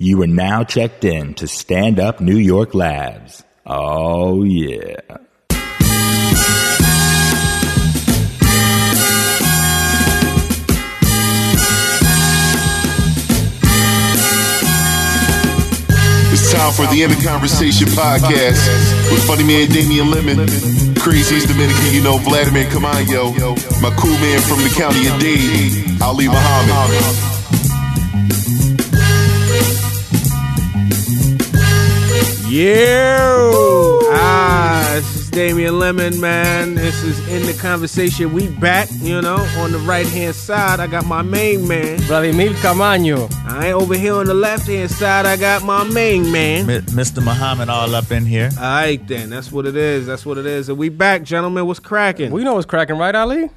You are now checked in to Stand Up New York Labs. Oh, yeah. It's time for the End of Conversation podcast with funny man Damien Lemon, craziest Dominican you know Vladimir Caamaño, my cool man from the county of Dade, Ali Muhammad. Yo! Ah, this is Damien Lemon, man. This is in the conversation. We back, you know, on the right hand side. I got my main man. Vladimir Caamaño. I ain't over here on the left hand side. I got my main man. Mi- Mr. Muhammad all up in here. All right, then. That's what it is. That's what it is. And we back, gentlemen. What's cracking? We know what's cracking, right, Ali?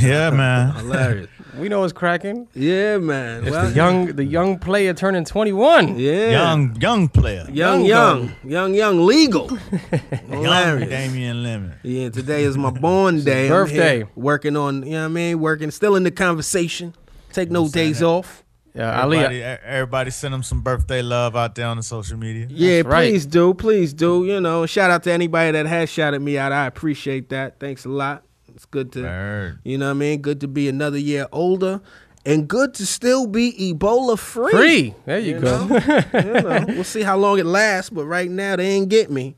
Yeah, man. Hilarious. We know it's cracking. Yeah, man. It's Well, the young, the young player turning 21. Yeah. Young, young player. Young, young young, young, young, legal. Young Hilarious. Damien Lemon. Yeah, today is my born day. I'm birthday. here working on, you know what I mean? Working, still in the conversation. Take no days off. Yeah, Ali. Everybody, uh, e- everybody send him some birthday love out there on the social media. Yeah, That's right. please do, please do. You know, shout out to anybody that has shouted me out. I appreciate that. Thanks a lot. It's good to, Word. you know what I mean? Good to be another year older and good to still be Ebola free. Free. There you, You go. know? you know, we'll see how long it lasts, but right now they ain't get me.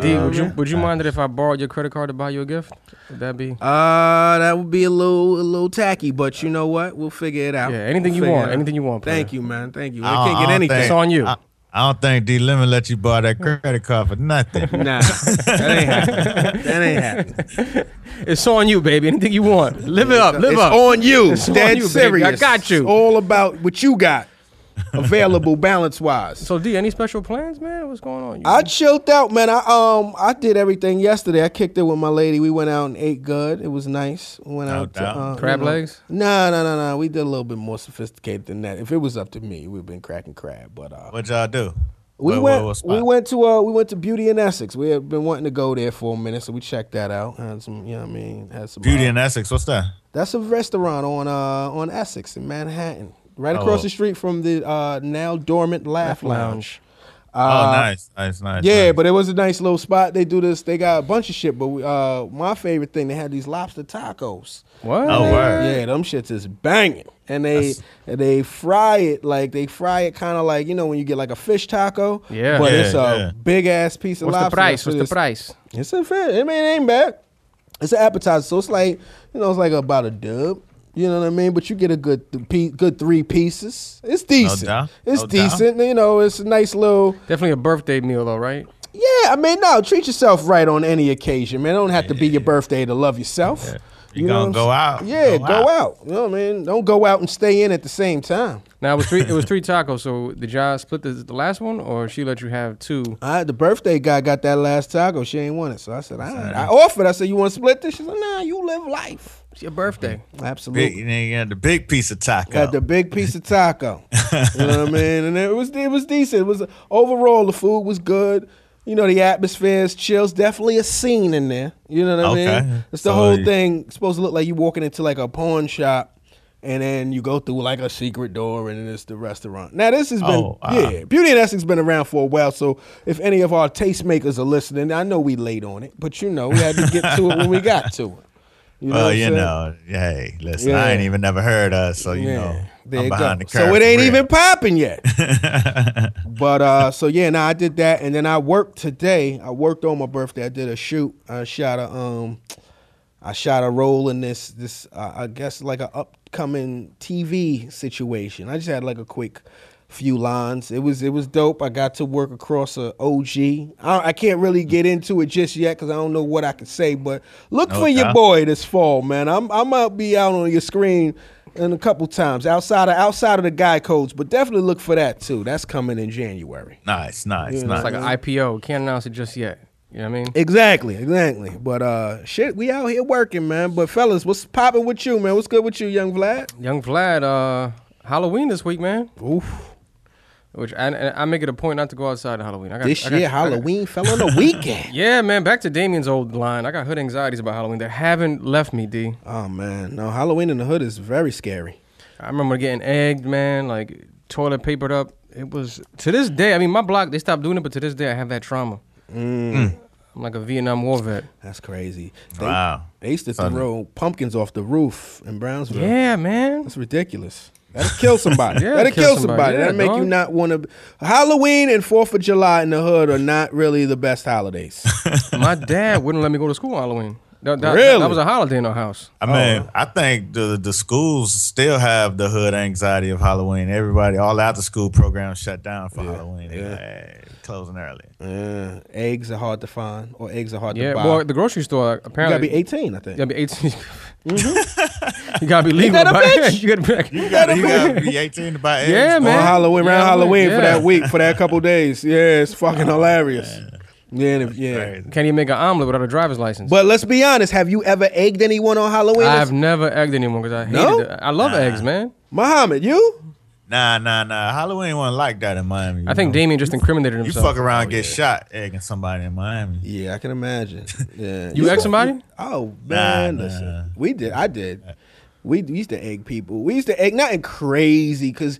D, would you would you mind it if I borrowed your credit card to buy you a gift? Would that be? Uh, that would be a little, a little tacky, but you know what? We'll figure it out. Yeah, anything We'll you want, anything you want, player. Thank you, man. Thank you. I I can't get anything. think- It's on you. I, I don't think D Lemon let you borrow that credit card for nothing. Nah, that ain't happening. That ain't happening. It's on you, baby. Anything you want. Live it up. Live it's up. on you. It's on Dead you, baby. serious. I got you. It's all about what you got available balance wise. So D, any special plans, man? What's going on? You I chilled out, man. I um I did everything yesterday. I kicked it with my lady. We went out and ate good. It was nice. We went No out to, uh, Crab you know- legs? No, no, no, no. We did a little bit more sophisticated than that. If it was up to me, we'd been cracking crab. But uh, What y'all do? we What- went what- what we went to uh we went to Beauty in Essex. We had been wanting to go there for a minute, so we checked that out. Had some, you know what I mean, had some Beauty uh, in Essex. What's that? That's a restaurant on uh on Essex in Manhattan, right Oh. across the street from the uh now dormant Laugh Laugh Lounge. oh, Uh, nice, nice, nice. Yeah, nice. but it was a nice little spot. They do this. They got a bunch of shit. But we, uh, my favorite thing, they had these lobster tacos. What? Oh, word. Yeah, them shits is banging, and they That's- and they fry it like they fry it kind of like you know when you get like a fish taco. Yeah. but Yeah, it's a yeah. big ass piece of lobster. What's the price? So What's the price? It's a fair. I mean, it ain't bad. It's an appetizer, so it's like you know, it's like about a dub. You know what I mean? But you get a good th- good three pieces. It's decent. doubt. It's No doubt. decent. You know, it's a nice little. Definitely a birthday meal, though, right? Yeah, I mean, no, treat yourself right on any occasion, man. It don't have to be your birthday to love yourself. You know gonna go out. Yeah, go go, out. out. You know what I mean? Don't go out and stay in at the same time. Now it was three. it was three tacos. So did y'all split the, the last one, or she let you have two? I, the birthday guy got that last taco. She ain't want it. So I said, all right. I offered. I said, you want to split this? She said, nah, you live life. It's your birthday. Mm-hmm. Absolutely. Big, you know, you got the big piece of taco. Got the big piece of taco. you know what I mean? And it was it was decent. It was overall the food was good. You know the atmosphere is chills. Definitely a scene in there. You know what I Okay. mean? It's the So whole you- thing. It's supposed to look like you walking into like a pawn shop, and then you go through like a secret door, and then it's the restaurant. Now this has been Oh, wow. yeah, Beauty and Essex been around for a while. So if any of our tastemakers are listening, I know we late on it, but you know we had to get to it when we got to it. You know well, you know, hey, listen, Yeah. I ain't even never heard us, so you Yeah, know, there I'm behind go. the curve. So it ain't even popping yet. but uh, so yeah, now I did that, and then I worked today. I worked on my birthday. I did a shoot. I shot a um, I shot a role in this this uh, I guess like an upcoming TV situation. I just had like a quick few lines. It was it was dope. I got to work across a OG. I, I can't really get into it just yet because I don't know what I can say. But look No for your boy this fall, man. I'm I might be out on your screen in a couple times outside of outside of the guy codes, but definitely look for that too. That's coming in January. Nice, nice, You know, nice. It's like an IPO. Can't announce it just yet. You know what I mean? Exactly, exactly. But uh, shit, we out here working, man. But fellas, what's popping with you, man? What's good with you, young Vlad? Young Vlad, uh, Halloween this week, man. Oof. Which I, and I make it a point not to go outside on Halloween. I got, This I got- year, I got- Halloween fell on the weekend. yeah, man. Back to Damien's old line. I got hood anxieties about Halloween. They haven't left me, D. Oh man, no, Halloween in the hood is very scary. I remember getting egged, man. Like toilet papered up. It was to this day. I mean, my block they stopped doing it, but to this day I have that trauma. Mm. I'm like a Vietnam War vet. That's crazy. They, Wow. they used to Funny. throw pumpkins off the roof in Brownsville. Yeah, man. That's ridiculous. That'll kill somebody. Yeah, That'll kill kill somebody. Yeah, That'll make you not want to. Halloween and Fourth of July in the hood are not really the best holidays. My dad wouldn't let me go to school on Halloween. That, that, Really? that was a holiday in our house. I mean, oh. I think the the schools still have the hood anxiety of Halloween. Everybody, all after school programs shut down for Halloween. Yeah. like, hey, closing early. Yeah, eggs are hard to find, or eggs are hard Yeah, to buy. Yeah, well, the grocery store you apparently gotta be 18, I think. You gotta be 18. Mm-hmm. you gotta be legal. that a about- bitch? you gotta be. You gotta, you gotta be 18 to buy eggs. Yeah, man. on Halloween, around Yeah, Halloween for that week, for that couple days. Yeah, it's fucking oh, hilarious. Yeah, and if- yeah. Crazy. Can't even make an omelet without a driver's license. But let's be honest. Have you ever egged anyone on Halloween? I've never egged anyone because I hated No? it. I love eggs, man. Muhammad, you? Nah, nah, nah. Halloween wasn't like that in Miami. you I think know. Damien just incriminated himself. You himself. fuck around, and get shot, egging somebody in Miami. Yeah, I can imagine. Yeah, You egged somebody? Oh man, Nah, listen, nah. we did. I did. We used to egg people. We used to egg nothing crazy because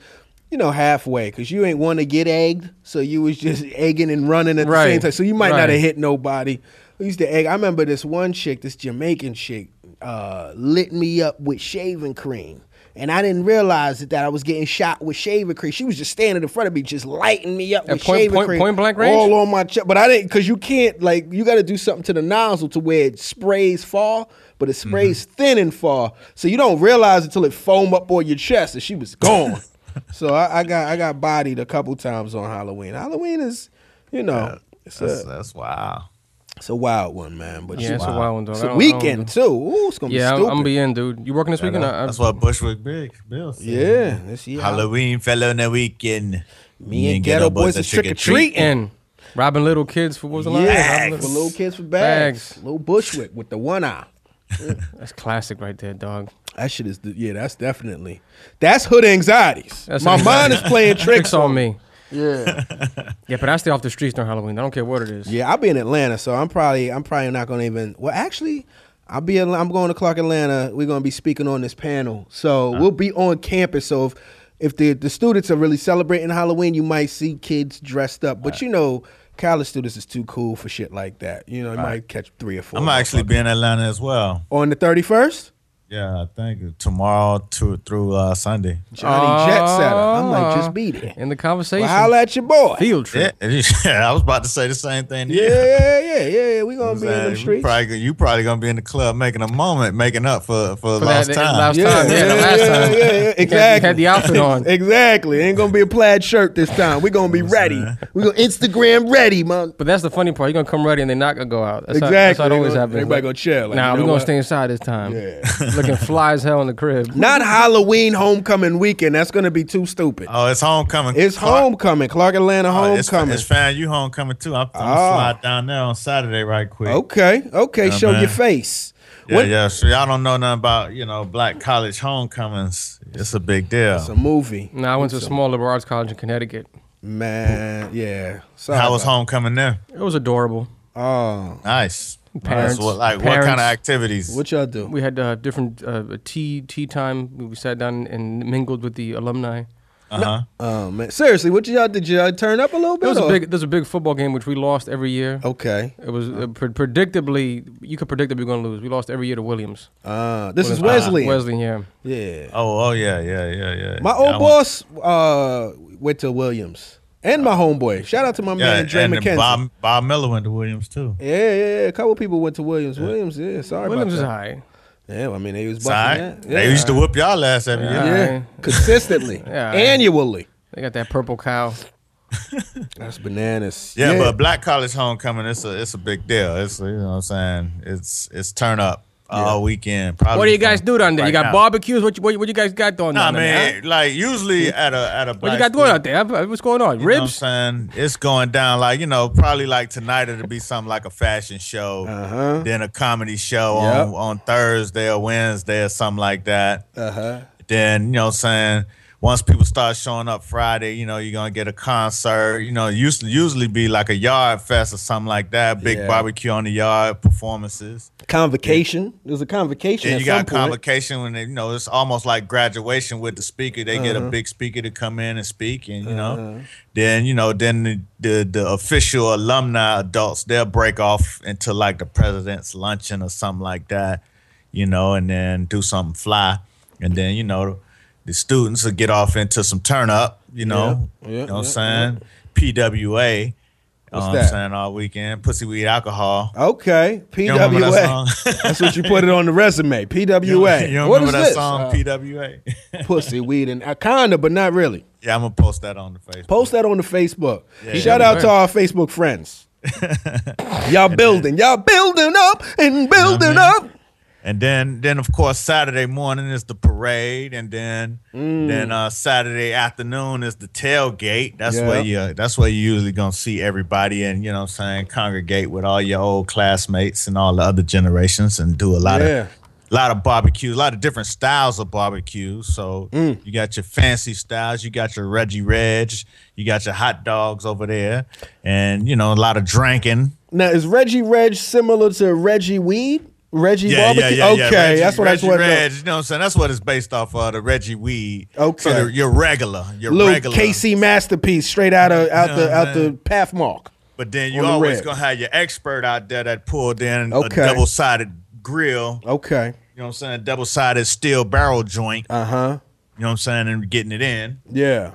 you know halfway because you ain't want to get egged, so you was just egging and running at the Right. same time. So you might not have hit nobody. We used to egg. I remember this one chick, this Jamaican chick, uh, lit me up with shaving cream. And I didn't realize that, that I was getting shot with shaving cream. She was just standing in front of me, just lighting me up At with point- shaving point- cream. point blank range? All on my chest. But I didn't, because you can't, like, you got to do something to the nozzle to where it sprays far, but it sprays thin and far. So you don't realize until it foam up on your chest and she was gone. so I, I got I got bodied a couple times on Halloween. Halloween is, you know, it's, That's, a, that's wow. it's a wild one, man. But Yeah, you- it's a wild one, dog. it's I a don't- I don't weekend too. Ooh, it's gonna Yeah, be I'm. I'm gonna be in, dude. You working this weekend? I, I, That's what Bushwick Big Bill said. yeah, this year. Halloween fell on the weekend. Me and Geto Boys is trick or treating. treating. Robbing little kids for what was the line? Yeah, for little kids for bags. Bags. Little Bushwick with the one eye. That's classic right there, dog. That shit is, the, yeah, that's definitely, that's hood anxieties. That's My anxiety. mind is playing tricks Tricks on me. Yeah, Yeah, but I stay off the streets during Halloween. I don't care what it is. yeah. I'll be in Atlanta, so I'm probably, I'm probably not gonna even. Well, actually, I'll be. in- I'm going to Clark Atlanta. We're gonna be speaking on this panel, so uh-huh. we'll be on campus. So if if the the students are really celebrating Halloween, you might see kids dressed up. But you know, college students is too cool for shit like that. You know, you might catch three or four. I'm actually be in Atlanta as well. on the 31st. Yeah, I think tomorrow to through uh, Sunday. Johnny Jet Setter. I'm like, just be there. In the conversation. Well, holla at your boy. Field trip. Yeah, trip. I was about to say the same thing. Yeah, yeah, yeah, yeah, yeah. We You know gonna be I'm in the saying? You streets. probably, you probably gonna be in the club making a moment, making up for for, For lost that- time. last yeah, time, yeah, the last time. yeah, yeah, exactly. had the outfit on. exactly. Ain't gonna be a plaid shirt this time. We gonna be ready. We gonna Instagram ready, man. But that's the funny part. You're gonna come ready and they're not gonna go out. That's Exactly. How, that's how it always gonna- happens. everybody gonna chill, like, nah, we're gonna stay inside this time. Yeah. Looking fly as hell in the crib. Not Halloween homecoming weekend. That's gonna be too stupid. Oh, it's homecoming. It's Clark- homecoming. Clark Atlanta Oh, it's, homecoming. it's FAMU homecoming too. I'm, I'm gonna ah. slide down there on Saturday right quick. okay, okay. Yeah, Show man. your face. Yeah, When- yeah. So y'all don't know nothing about you know black college homecomings. It's a big deal. It's a movie, No, I went to a small liberal arts college in Connecticut. man. Yeah. Sorry How was homecoming there? It was adorable. Oh, Nice. Parents- Nice. What, like what kind of activities? what y'all do? We had uh, different uh, tea tea time. We sat down and mingled with the alumni. Uh huh. Oh man, seriously, what y'all did? Y'all turn up a little bit? It was a or- big. There's a big football game which we lost every year. Okay. It was uh, pre- predictably. You could predict that we were going to lose. We lost every year to Williams. Uh, this is Williams- Wesley. Wesley, yeah. Yeah. Oh, oh yeah, yeah, yeah, yeah. My yeah, old I went- boss uh, went to Williams, and my homeboy. Shout out to my Yeah, man Dre and then McKenzie. Bob, Bob Miller went to Williams too. Yeah, yeah, yeah. A couple people went to Williams. Williams, yeah. Sorry Williams is about that. high. Yeah, I mean they was It's all right. busting that. They used to whoop y'all ass every Yeah. year. yeah. consistently, Yeah. annually. They got that purple cow. That's bananas. Yeah, but black college homecoming, it's a it's a big deal. It's you know what I'm saying. It's it's turn up all weekend. Probably What do you guys do down there? you got now. barbecues? What you, what, you- what you guys got going Nah, on? there, man, like usually at a at a What you got going out there? What's going on? You what I'm saying? It's going down like, you know, probably like tonight it'll be something like a fashion show, Uh-huh. then a comedy show Yep. on, on Thursday or Wednesday or something like that. Uh huh. Then, you know what I'm saying? Once people start showing up Friday, you know, you're gonna get a concert. You know, it used to usually be like a yard fest or something like that. Big Yeah. barbecue on the yard performances. Convocation. There's a convocation. Then at you got point. convocation when they, you know it's almost like graduation with the speaker. They get a Uh-huh. big speaker to come in and speak, and you know, then you know, then the, the the official alumni adults they'll break off into like the president's luncheon or something like that, you know, and then do something fly, and then you know, the students will get off into some turn up, you know, Yeah, yeah, you know what yeah, I'm saying, PWA. What's um, that? saying all weekend, pussy weed alcohol. Okay, You remember that PWA. song? That's what you put it on the resume. You PWA. don't, you don't what remember is that this? song, Uh, PWA? pussy, weed, and uh, kinda, but not really. yeah, I'm gonna post that on the Facebook. Post that on the Facebook. Shout out to our Facebook friends. y'all building, y'all building up and building up. And then, then of course, Saturday morning is the parade, and then, Mm. then uh, Saturday afternoon is the tailgate. That's Yeah. where you. That's where you usually gonna see everybody, and you know, what I'm saying congregate with all your old classmates and all the other generations, and do a lot Yeah. of, lot of barbecues, a lot of different styles of barbecues. So Mm. you got your fancy styles, you got your Reggie Reg, you got your hot dogs over there, and you know, a lot of drinking. Now is Reggie Reg similar to Reggie Weed? Reggie Yeah, barbecue? yeah, yeah, okay. Reggie, that's what Reggie I just wanted to know. Reg, You know what I'm saying? That's what it's based off of, the Reggie Weed. Okay. So your regular, your Little regular. KC masterpiece straight out of out the out the man. Pathmark. But then you always gonna have your expert out there that pulled in Okay. a double sided grill. Okay. You know what I'm saying? Double sided steel barrel joint. Uh huh. You know what I'm saying? And getting it in. Yeah.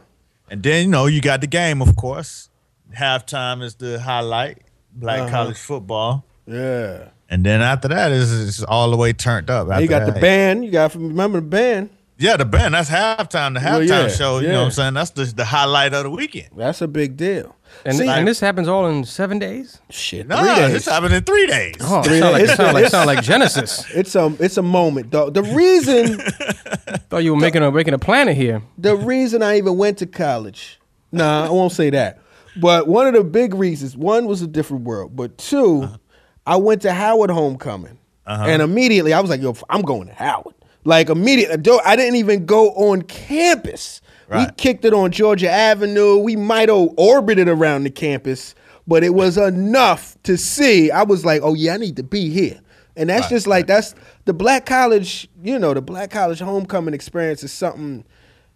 And then you know you got the game, of course. Halftime is the highlight. Black Uh-huh. college football. Yeah. And then after that is is all the way turned up. you After got the band. You got to remember the band. Yeah, the band. That's halftime. The Well, halftime yeah, show. You know what I'm saying? That's the, the highlight of the weekend. That's a big deal. And, See, and this happens all in seven days. shit. Nah, three this happened in three days. Oh, it Three sound like, days. it sound like, sound like Genesis. It's a it's a moment, dog. The reason Thought you were making a making a planet here. the reason I even went to college. Nah, I won't say that. But one of the big reasons, one was a different world, but 2 uh-huh. I went to Howard homecoming, uh-huh. and immediately I was like, "Yo, I'm going to Howard." Like immediately, I didn't even go on campus. We kicked it on Georgia Avenue. We might have orbited around the campus, but it was enough to see. I was like, "Oh yeah, I need to be here." And that's Right, just like that's the black college. You know, the black college homecoming experience is something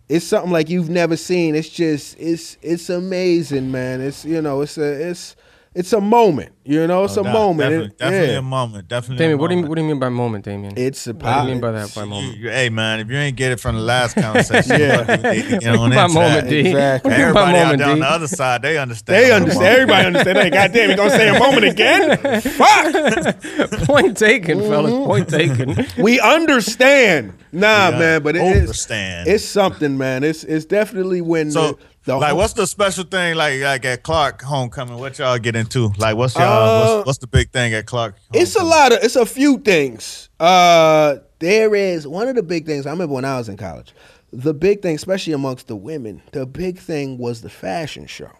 it's something like you've never seen. It's just it's it's amazing, man. It's you know it's a it's it's a moment. You know, it's No a doubt. moment. Definitely, It- definitely yeah. a moment. Definitely. Damien, a what do you what do you mean by moment, Damien? It's a what do you mean by that by moment? You- hey man, if you ain't get it from the last conversation, Yeah. you need to get on By moment. D. Exactly. What do mean by Everybody out moment, there on D? the other side, they understand. They understand. Everybody understand. Hey, goddamn, you gonna say a moment again? Fuck. Point taken, fellas. Mm-hmm. Point taken. We understand. Nah, Yeah, man, but it is overstand. it's something, man. It's it's definitely when So, the, the like, what's the special thing like like at Clark homecoming? What y'all get into? Like, what's y'all? Uh, what's, what's the big thing at Clark? It's a lot of it's a few things. Uh there is one of the big things I remember when I was in college. The big thing, especially amongst the women, the big thing was the fashion show.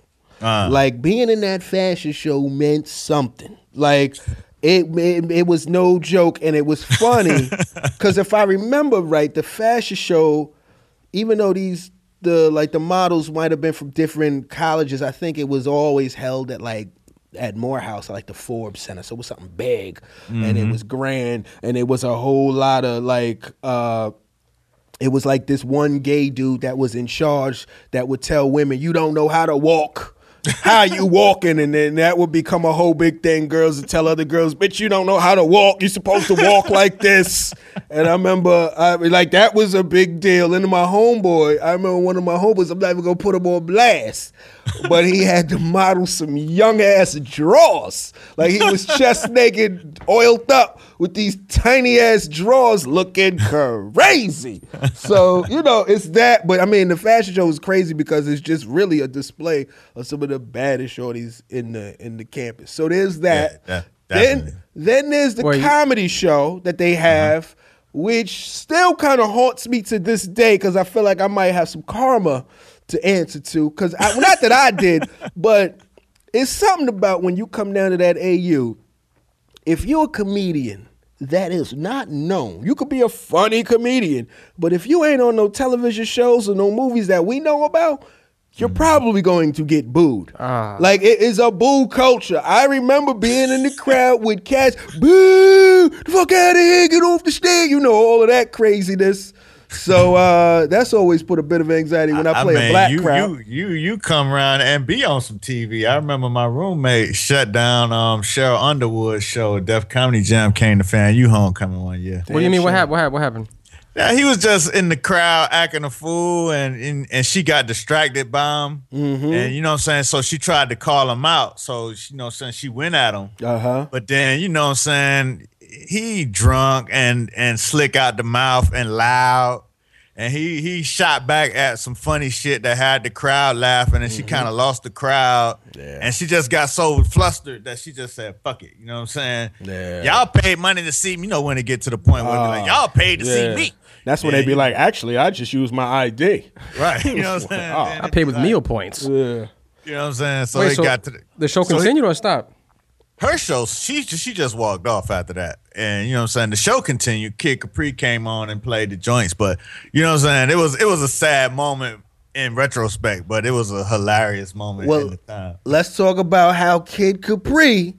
Uh. Like being in that fashion show meant something. Like it, it it was no joke and it was funny cuz if I remember right, the fashion show even though these the like the models might have been from different colleges, I think it was always held at like at Morehouse, like the Forbes Center. So it was something big and it was grand and it was a whole lot of like uh it was like this one gay dude that was in charge that would tell women, "You don't know how to walk." How you walking? And then that would become a whole big thing. Girls would tell other girls bitch you don't know how to walk. You're supposed to walk like this. And i remember I, like that was a big deal. And my homeboy i remember one of my homeboys i'm not even gonna put him on blast but he had to model some young ass drawers. Like he was chest naked oiled up with these tiny ass drawers looking crazy. So you know it's that but i mean the fashion show is crazy because it's just really a display of some of the baddest shorties in the in the campus so there's that Yeah, de- then then there's the Wait. comedy show that they uh-huh. have which still kind of haunts me to this day because i feel like i might have some karma to answer to because not that i did but it's something about when you come down to that au if you're a comedian that is not known. You could be a funny comedian, but if you ain't on no television shows or no movies that we know about, you're probably going to get booed. Ah. Like it is a boo culture. I remember being in the crowd with cats, boo, the fuck out of here, get off the stage, you know, all of that craziness. So uh, that's always put a bit of anxiety when I play mean, a black you, crowd. You you you come around and be on some TV. I remember my roommate shut down um Sheryl Underwood's show. Def Comedy Jam came to FAMU homecoming one year. What do you mean? What happened? What happened? What happened? Yeah, he was just in the crowd acting a fool, and and, and she got distracted by him. Mm-hmm. And you know what I'm saying? So she tried to call him out. So she, you know what I'm saying? She went at him. Uh huh. But then, you know what I'm saying? He drunk and and slick out the mouth and loud. And he he shot back at some funny shit that had the crowd laughing, and she Mm-hmm. kind of lost the crowd. And she just got so flustered that she just said, "Fuck it," you know what I'm saying? Yeah. Y'all paid money to see me. You know when it get to the point where they like, y'all paid to see me. That's when Yeah, they be like, actually, I just use my ID. Right. You know what I'm saying? Wow. Then I it paid with like- meal points. Yeah. You know what I'm saying? So Wait, they so got to the, the show so he- continued or stopped? her show, she she just walked off after that. And you know what I'm saying? The show continued. Kid Capri came on and played the joints. But you know what I'm saying? It was it was a sad moment in retrospect, but it was a hilarious moment Well, in the time. Let's talk about how Kid Capri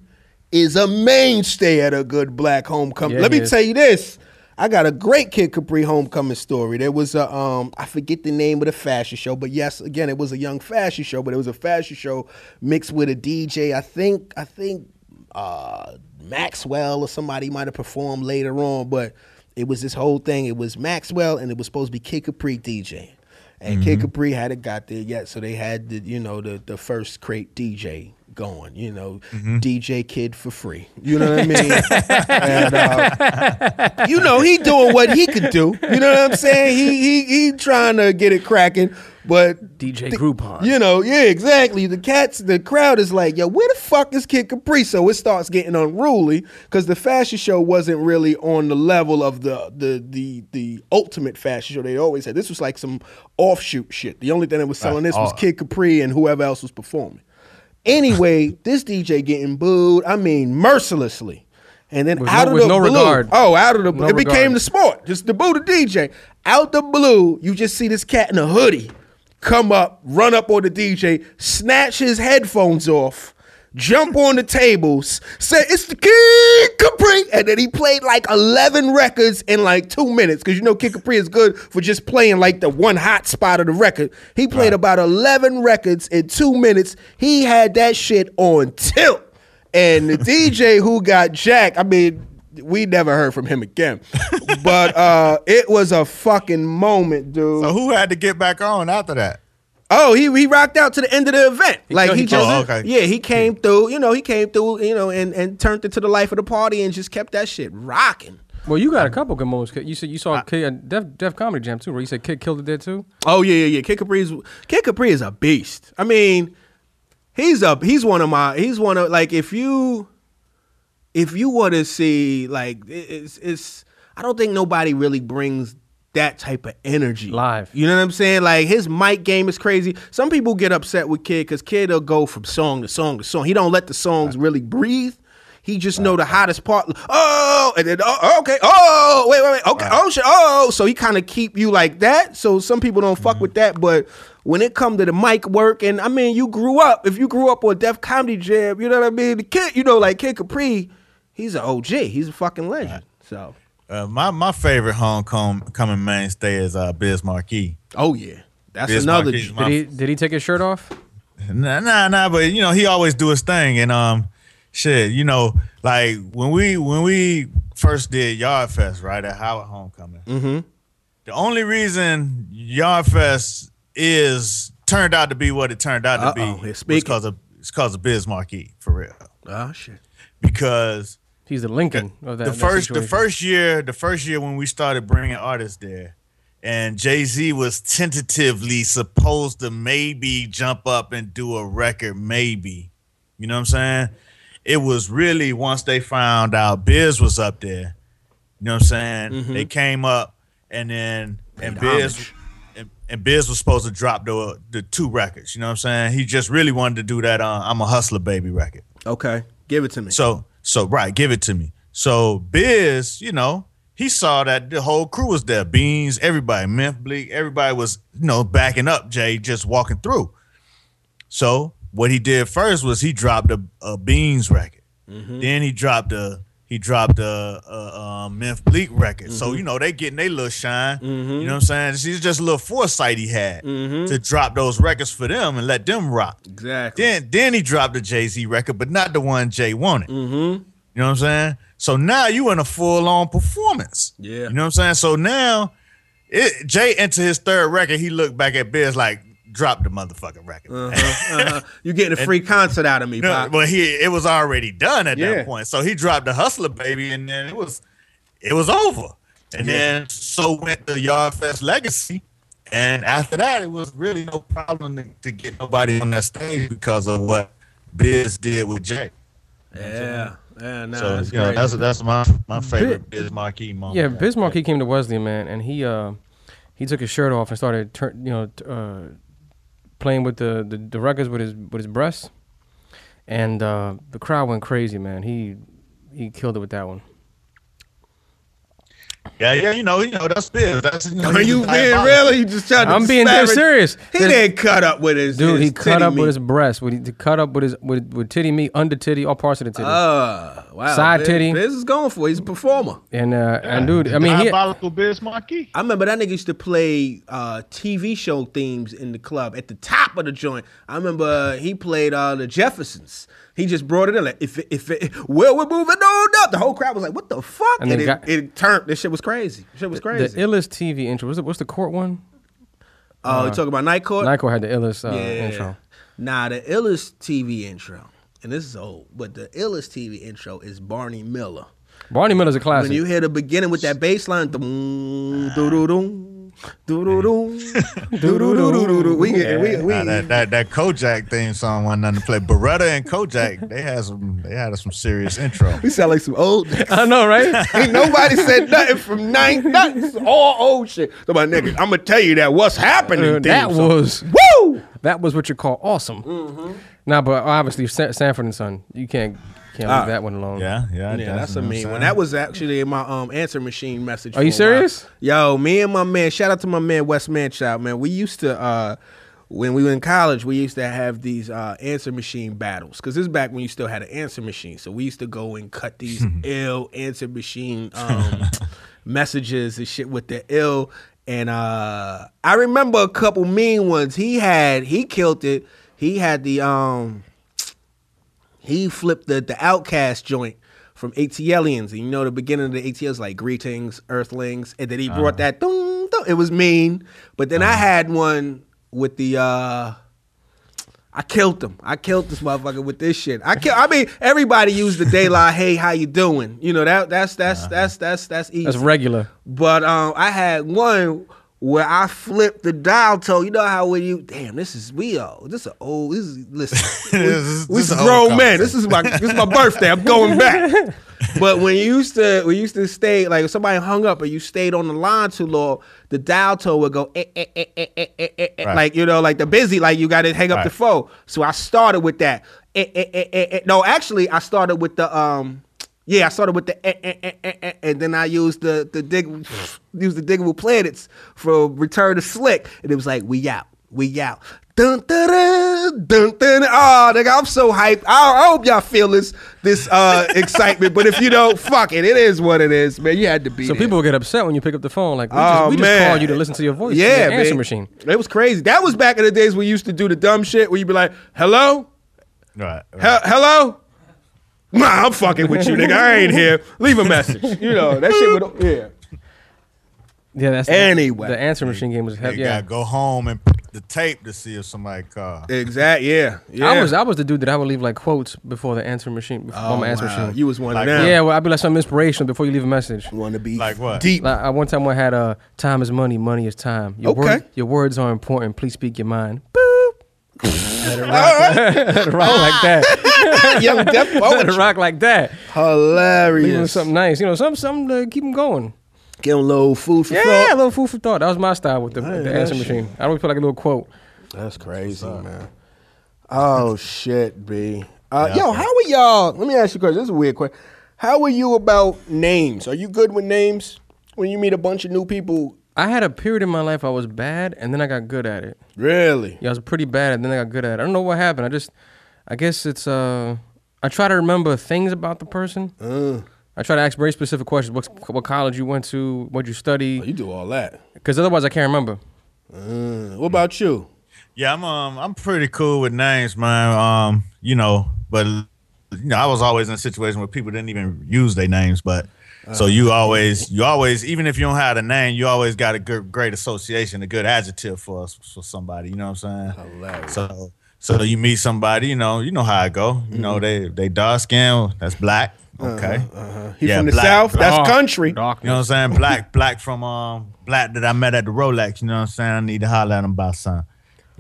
is a mainstay at a good black homecoming. Yeah, Let me is. tell you this. I got a great Kid Capri homecoming story. There was a um I forget the name of the fashion show, but yes, again, it was a young fashion show, but it was a fashion show mixed with a DJ. I think I think uh Maxwell or somebody might have performed later on, but it was this whole thing. It was Maxwell and it was supposed to be Kid Capri DJ. And Kid Capri hadn't got there yet, so they had the you know the the first crate DJ going, you know, DJ Kid for free. You know what I mean? and, uh, you know he doing what he could do. You know what I'm saying? He he he trying to get it cracking, but DJ the- Groupon. You know, yeah, exactly. The cats, the crowd is like, yo, where the fuck is Kid Capri? So it starts getting unruly because the fashion show wasn't really on the level of the the the the ultimate fashion show they always had. This was like some offshoot shit. The only thing that was selling this was Oh. Kid Capri and whoever else was performing. Anyway, this DJ getting booed. I mean, mercilessly. And then With out no- of the no blue, regard. oh, out of the No it became regard. the sport. Just the boo the DJ. Out the blue, you just see this cat in a hoodie come up, run up on the DJ, snatch his headphones off, jump on the tables, say it's the Kid Capri, and then he played like eleven records in like two minutes because you know Kid Capri is good for just playing like the one hot spot of the record. He played about eleven records in two minutes. He had that shit on tilt. And the DJ who got Jack, I mean, we never heard from him again. but uh, it was a fucking moment, dude. So who had to get back on after that? Oh, he he rocked out to the end of the event. like he he just? Oh, okay. yeah, he came through. You know, he came through. You know, and and turned into the life of the party and just kept that shit rocking. Well, you got a couple good moments. You said you saw Kid at uh, Def, Def Comedy Jam too, where you said Kid killed it there too. Oh yeah, yeah, yeah. Kid Capri is Kid Capri is a beast. I mean, he's a he's one of my he's one of like if you if you want to see like it's it's I don't think nobody really brings that type of energy Live. You know what I'm saying? Like his mic game is crazy. Some people get upset with Kid because Kid will go from song to song to song. He don't let the songs really breathe. He just know the hottest part. Oh, and then oh, okay. Oh, wait, wait, wait. Okay. Oh shit. Oh, so he kind of keep you like that. So some people don't fuck mm-hmm. with that, but when it come to the mic work, and I mean, you grew up. If you grew up on Def Comedy Jam, you know what I mean. The kid, you know, like Kid Capri, he's an OG. He's a fucking legend. So, Uh, my my favorite homecoming mainstay is uh, Biz Markie. oh yeah, that's Biz another. Marquis is my- Did he did he take his shirt off? Nah, nah, nah. But you know, he always do his thing, and um, shit. You know, like when we when we first did Yard Fest, right at Howard Homecoming. Mm-hmm. The only reason Yard Fest is turned out to be what it turned out to Uh-oh, be speaking. because of it's because of Biz Markie for real. Oh shit. Because He's the Lincoln of that. the that first the first year the first year when we started bringing artists there and jay-z was tentatively supposed to maybe jump up and do a record maybe you know what i'm saying it was really once they found out biz was up there you know what i'm saying they came up and then and Mm-hmm. Biz homage. and, and Biz was supposed to drop the the two records. You know what I'm saying? He just really wanted to do that. Uh, I'm a hustler, baby record. Okay, give it to me. So so right, give it to me. So Biz, you know, he saw that the whole crew was there. Beans, everybody, Memphis Bleek, everybody was, you know, backing up Jay, just walking through. So what he did first was he dropped a, a Beans record. Mm-hmm. Then he dropped a he dropped a, a, um Memphis Bleek record. So you know they getting their little shine. You know what I'm saying? Is just a little foresight he had to drop those records for them and let them rock. Exactly. Then then he dropped the Jay Z record, but not the one Jay wanted. Mm-hmm. You know what I'm saying? So now you in a full on performance. Yeah. You know what I'm saying? So now it, Jay into his third record, he looked back at Biz like, drop the motherfucking record. Uh-huh. You getting a free concert out of me, No, Pop. but he it was already done at Yeah. that point. So he dropped the hustler baby, and then it was it was over. And then so went the Yard Fest legacy. And after that, it was really no problem to, to get nobody on that stage because of what Biz did with Jay. Yeah. Yeah, nah, so that's you know, that's that's my my favorite Biz Markie moment. Yeah, Biz Markie he came to Wesleyan, man, and he uh he took his shirt off and started turn you know t- uh playing with the, the the records with his with his breasts, and uh the crowd went crazy, man. He he killed it with that one. Yeah, yeah, you know, you know, that's Biz. That's you know, Are you being diabolical. real? You just trying to I'm being dead serious. He There's- didn't cut up with his Dude, his he cut titty up meat. with his breast. With he cut up with his with, with titty meat, under titty, all parts of the titty. Uh, wow. Side Biz, titty. Biz is going for. it. He's a performer. and uh, and dude, I mean, he, Diabolical Biz Markie. I remember that nigga used to play uh, TV show themes in the club at the top of the joint. I remember he played uh, the Jeffersons. He just brought it in like if it, if it, well we're moving on up. The whole crowd was like, "What the fuck?" And And, it, guy- it turned. This shit was crazy. Shit was crazy. the crazy. illest TV intro. What's the, what's the court one? Oh, you talking about Night Court? Night Court had the illest uh, yeah. intro. Nah, the illest TV intro, and this is old, but the illest TV intro is Barney Miller. Barney Miller's a classic. When you hear the beginning with that bass line, doo doo doo, we get we we. Nah, that, that that Kojak theme song wasn't nothing to play. Baretta and Kojak, they had some they had some serious intro. We sound like some old. I know, right? Ain't nobody said nothing from nine. Nothing. All old shit. So my nigga, I'm gonna tell you that what's happening. Uh, that song. was woo. that was what you call awesome. Mm-hmm. Nah, but obviously Sa- Sanford and Son, you can't can't leave that one alone. Yeah, yeah, Yeah, that's a mean one. That was actually in my um answer machine message. Are you for a while. serious? Yo, me and my man. Shout out to my man West Manchild, man. We used to uh when we were in college, we used to have these uh, answer machine battles because this is back when you still had an answer machine. So we used to go and cut these ill answer machine um, messages and shit with the ill. And uh, I remember a couple mean ones. He had he killed it. He had the um he flipped the the OutKast joint from ATLiens. And you know the beginning of the ATLs like greetings, earthlings. And then he brought that dun, dun. it was mean. But then I had one with the uh I killed him. I killed this motherfucker with this shit. I kill. I mean, everybody used the day daylight. Hey, how you doing? You know that. That's that's that's that's that's easy. That's regular. But um, I had one where I flipped the dial tone. You know how when you damn, this is we old. This is old. This is listen. we, this, this grown man. This is my this is my birthday. I'm going back. but when you used to we used to stay like if somebody hung up or you stayed on the line too long, the dial tone would go eh eh eh, eh, eh, eh, right. like you know like the busy like you got to hang up right. the phone. So I started with that. No, actually I started with the um yeah, I started with the eh, eh, eh, eh, eh, and then I used the the dig used the Digable Planets for Return to Slick, and it was like we out, we out. Dun, dun, dun, dun, dun. Oh, nigga, I'm so hyped. I, I hope y'all feel this this uh, excitement. But if you don't, fuck it. It is what it is, man. You had to be. So there. people get upset when you pick up the phone. Like, we, Oh, just, we just man. called you to listen to your voice. Yeah, Your answer man. machine. It was crazy. That was back in the days we used to do the dumb shit where you'd be like, "Hello, Right. right. He- hello." Nah, I'm fucking with you, nigga. I ain't here. Leave a message. You know that shit would. Yeah. Yeah, that's Anyway. The answer machine game was You heavy. Yeah, gotta go home and pick the tape to see if somebody called. Exact. Yeah. Yeah. I was I was the dude that I would leave like quotes before the answer machine before Oh, my answer wow. machine. You was one Like of them. yeah, well, I'd be like some inspiration before you leave a message. You want to be Like what? deep. Like I, one time I had a time is money, money is time. Your Okay. word- your words are important. Please speak your mind. Boop. Let it rock, Let it rock like that. Young Def Let it poetry. rock like that. Leave them Hilarious. something nice. You know, something something to keep them going. Give him a little food for thought. Yeah, a little food for thought. That was my style with the, with the that answer shit. machine. I always put like a little quote. That's crazy, man. Oh shit, B. Uh, yo, how are y'all? Let me ask you a question. This is a weird question. how are you about names? Are you good with names? When you meet a bunch of new people, I had a period in my life I was bad, and then I got good at it. really? Yeah, I was pretty bad, and then I got good at it. I don't know what happened. I just, I guess it's uh, I try to remember things about the person. Uh, I try to ask very specific questions. What what college you went to? What you study? oh, you do all that. Because otherwise, I can't remember. Uh, what about you? Yeah, I'm um I'm pretty cool with names, man. Um, you know, but you know, I was always in a situation where people didn't even use their names, but so you always you always even if you don't have a name, you always got a good great association, a good adjective for us for somebody. You know what I'm saying? Hilarious. So so you meet somebody, you know, you know how I go. You know, mm-hmm. they they dark skin, that's black. Uh-huh, okay. Uh-huh. He Yeah, from the black- south. That's Dark- country. You know what I'm saying? Black, black from um black that I met at the Rolex. You know what I'm saying? I need to holler at him about something.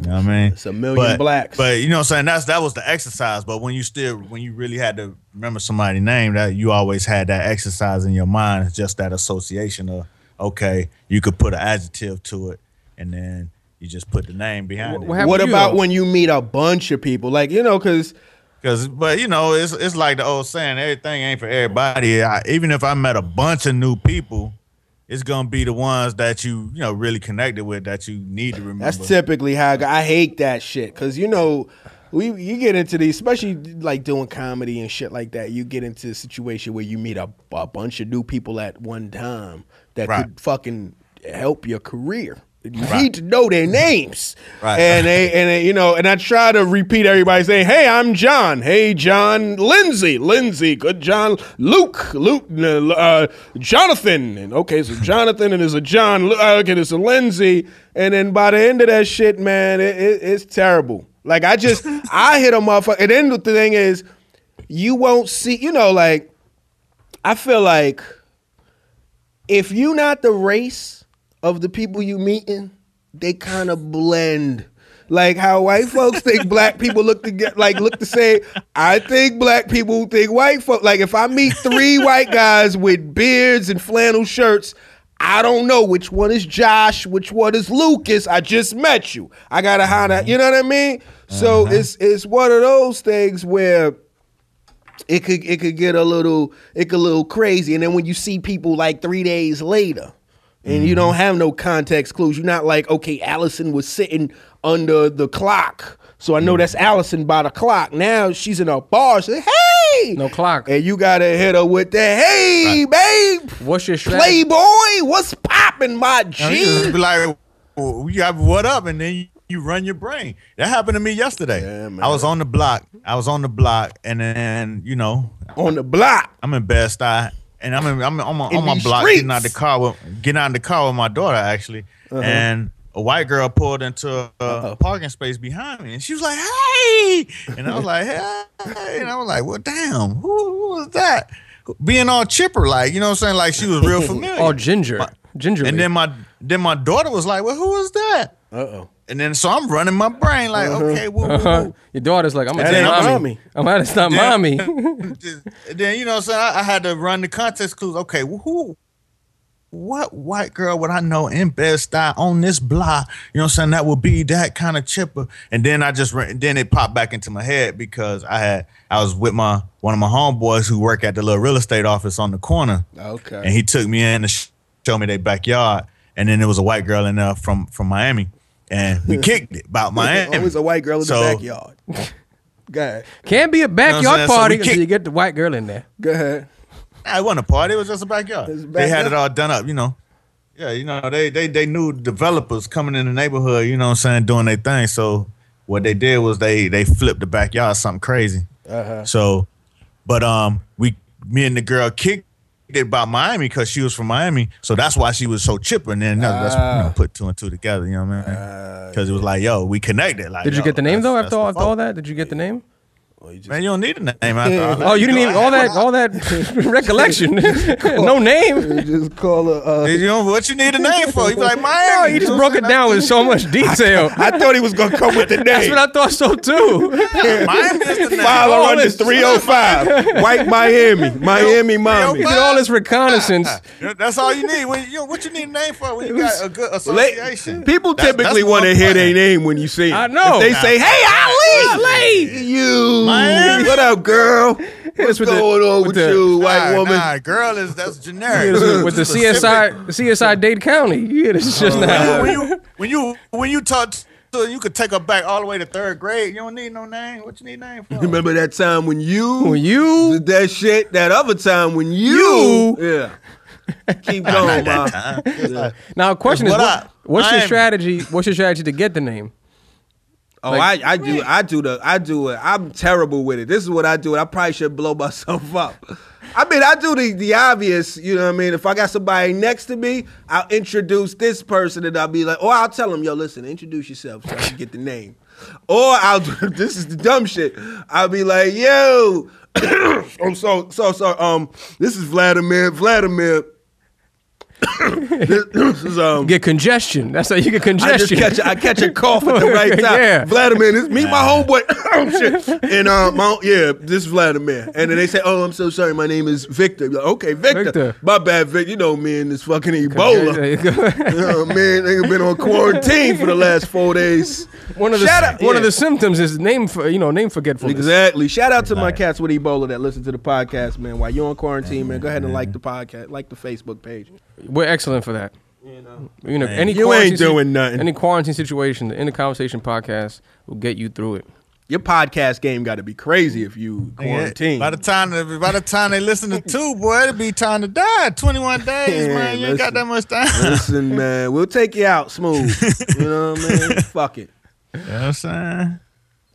You know what I mean? It's a million but, blacks. But you know what I'm saying? That's that was the exercise. But when you still when you really had to remember somebody's name, that you always had that exercise in your mind. It's just that association of okay, you could put an adjective to it and then you just put the name behind What it. happened What to you, about when you meet a bunch of people? Like you know, because Cause, but you know, it's it's like the old saying, everything ain't for everybody. I, even if I met a bunch of new people, it's gonna be the ones that you you know really connected with that you need to remember. That's typically how I. I hate that shit because you know we you get into these, especially like doing comedy and shit like that. You get into a situation where you meet a, a bunch of new people at one time that Right. could fucking help your career. You need to know their names, Right. And they and they, you know, and I try to repeat everybody saying, "Hey, I'm John. Hey, John Lindsay. Lindsay. Good John. Luke. Luke. Uh, Jonathan. And okay, so Jonathan and there's a John. uh, Okay, there's a Lindsay. And then by the end of that shit, man, it, it, it's terrible. Like I just I hit a motherfucker. And then the thing is, you won't see. You know, like I feel like if you not the race of the people you meeting, they kind of blend. Like how white folks think black people look to get like look to say, I think black people think white folk. Like if I meet three white guys with beards and flannel shirts, I don't know which one is Josh, which one is Lucas. I just met you. I gotta hide out. You know what I mean? So uh-huh. it's it's one of those things where it could it could get a little it could a little crazy and then when you see people like three days later and you don't have no context clues you're not like okay allison was sitting under the clock so i know mm. that's allison by the clock now she's in a bar she say hey No clock. and you gotta hit her with the hey babe What's your strategy? playboy what's popping my You know, g be like, well, you have what up, and then you, you run your brain. That happened to me yesterday. Yeah. I was on the block. I was on the block, and then you know, on the block I'm in Bed Stuy, and I'm in, I'm on my, on my block getting out the car with getting out the car with my daughter actually, Uh-huh. and a white girl pulled into a, a parking space behind me, and she was like, "Hey," and I was like, "Hey," and I was like, "Well, damn, who, who was that?" Being all chipper, like you know what I'm saying, like she was real familiar. all ginger. Ginger. And then my then my daughter was like, "Well, who was that?" uh-oh And then so I'm running my brain like, uh-huh. okay, woo, woo, woo. Your daughter's like, I'm gonna tell ain't mommy. mommy. I'm gonna stop Yeah. mommy. then you know, what I'm saying I, I had to run the context clues. Okay, who, what white girl would I know in Bed Stuy on this block? You know, what I'm saying that would be that kind of chipper. And then I just ran, then it popped back into my head because I had I was with my one of my homeboys who work at the little real estate office on the corner. okay and he took me in to sh- show me their backyard. And then there was a white girl in there from from Miami, and we kicked it about Miami. always a white girl in So- the backyard go ahead Can't be a backyard saying? So party we until kick- you get the white girl in there. go ahead Nah, It wasn't a party; it was just a backyard. It was They had it all done up, you know. Yeah, you know they they they knew developers coming in the neighborhood, you know what I'm saying, doing their thing. So what they did was they they flipped the backyard something crazy. uh-huh So, but um, we me and the girl kicked it about Miami because she was from Miami, so that's why she was so chipper. And then that's, that's you know, ah. put two and two together. You know what I mean? Ah, because it was like, yo, we connected. Like, Did you yo, get the name though after all, after all that? Did you get the name? Well, you just- Man, you don't need a name after all that. Oh, you didn't go even all that all that recollection. no name. You just call her. Uh, You know what you need a name for? You be like No, Miami. you just broke it down with so much detail. I thought he was gonna come with the name. That's what I thought so too. saying? Miami is the name. File All her under 305. White Miami. Miami mommy. You did all this reconnaissance. That's all you need. When you, what you need a name for when you got a good association? People That's- typically want to hear plan. their name when you say it. I know. If they say, "Hey, Ali, Ali. you, Miami. what up, girl?" What's with the- going on with, with the- you, white Nah, woman? Nah, girl is that's generic. this with the CSI, CSI Dade County. Yeah, this is just oh, now. when you when you when you talk to you could take her back all the way to third grade. You don't need no name. What you need name for? Remember that time when you When you did that shit? That other time when you, yeah. Keep going, ma. Yeah. now, question is, What what- up? what's your I'm- strategy? What's your strategy to get the name? Oh, Like- I, I do I do the I do it. I'm terrible with it. This is what I do. I probably should blow myself up. I mean, I do the the obvious. You know what I mean? If I got somebody next to me, I'll introduce this person, and I'll be like, or I'll tell them, yo, listen, introduce yourself so I can get the name. Or I'll do this is the dumb shit. I'll be like, yo, I'm so so so. Um, this is Vladimir. Vladimir. This, this is um. Get congestion. That's how you get I just congestion. catch a, I catch a cough at the right time. Yeah. Vladimir, this meet my homeboy. oh shit. And uh, my, yeah, this is Vladimir. And then they say, "Oh, I'm so sorry. My name is Victor." Like, okay, Victor. Victor. My bad, Victor. You know me and this fucking Ebola. You oh man, they have been on quarantine for the last four days. one of the out- one of the symptoms is name for you know name forgetfulness. Exactly. Shout out to my cats with Ebola that listen to the podcast, man. While you're on quarantine, man, go ahead and like the podcast, like the Facebook page. We're excellent for that. You know, any You quarantine ain't doing nothing. Any quarantine situation, the In the Conversation podcast will get you through it. Your podcast game got to be crazy if you quarantine. By the time by the time they listen to two, boy, it'll be time to die. Twenty one days, Yeah, man. You ain't got that much time. Listen, man, we'll take you out smooth. You know what I mean? Fuck it. you know what I'm saying?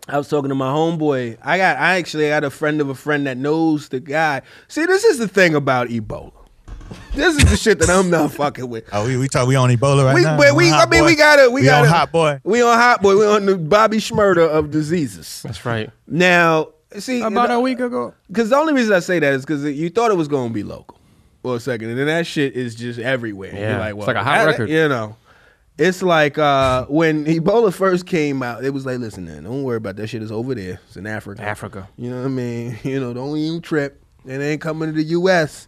I was talking to my homeboy. I got I actually got a friend of a friend that knows the guy. See, this is the thing about Ebola. This is the shit that I'm not fucking with. Oh, we we talk we on Ebola right We, now. but we, On I mean, Boy. we got it. we, We gotta, on Hot Boy. We on hot boy. We on the Bobby Shmurda of diseases. That's right. Now, see, About a week ago. because the only reason I say that is because you thought it was going to be local for a second, and then that shit is just everywhere. You're Yeah, like, it's like a hot that- record. You know, it's like uh, when Ebola first came out. It was like, listen, man, don't worry about that shit. It's over there. It's in Africa. Africa. You know what I mean? You know, don't even trip. It ain't coming to the U.S.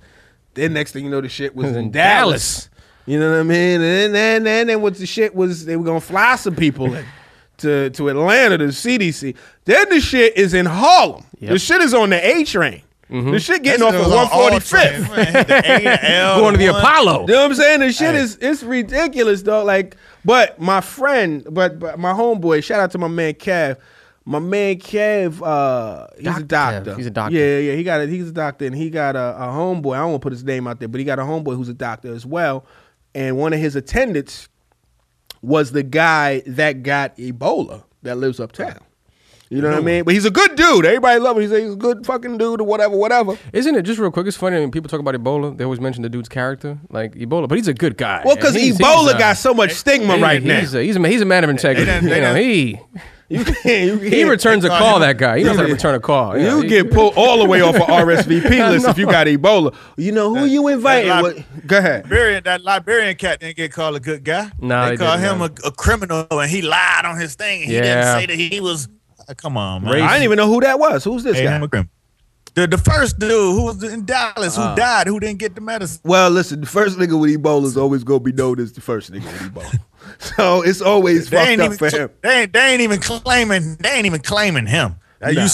Then next thing you know, the shit was in In Dallas. You know what I mean? And then, then, then, then what the shit was, they were gonna fly some people in to to Atlanta to CDC. Then the shit is in Harlem. Yep. The shit is on the A train. Mm-hmm. The shit getting off That at shit was on all 145th. trains, man. The A, the L, Going to the one. Apollo. You know what I'm saying? The shit Hey. is it's ridiculous, though. Like, but my friend, but, but my homeboy, shout out to my man Kev. My man Kev, uh, he's Doc a doctor. Kev, he's a doctor. Yeah, yeah. He got a, he's a doctor, and he got a, a homeboy. I don't want to put his name out there, but he got a homeboy who's a doctor as well. And one of his attendants was the guy that got Ebola that lives uptown. You know what I mean? But he's a good dude. Everybody love him. He's a, he's a good fucking dude or whatever, whatever. Isn't it just real quick? It's funny. I mean, people talk about Ebola. They always mention the dude's character, like Ebola, but he's a good guy. Well, because And he's- Ebola he's, uh, got so much stigma he- right now. He's a, he's a he's a man of integrity. done- they you know, he You can't. You he can't- returns a call call. That guy. He knows how to return a call. You he- get pulled all the way off of RSVP list if you got Ebola. You know who you inviting? that What- Go ahead. Liberian, that Liberian cat didn't get called a good guy. Nah, they they called him a, a criminal, and he lied on his thing. He Yeah. didn't say that he was. Uh, come on, man. I didn't even know who that was. Who's this Hey, guy? I'm a criminal. The, the first dude who was in Dallas who Uh. died who didn't get the medicine. Well, listen, the first nigga with Ebola is always gonna be known as the first nigga with Ebola. so it's always They fucked ain't up even for him. they ain't, they ain't even claiming they ain't even claiming him. Uh, you Nah.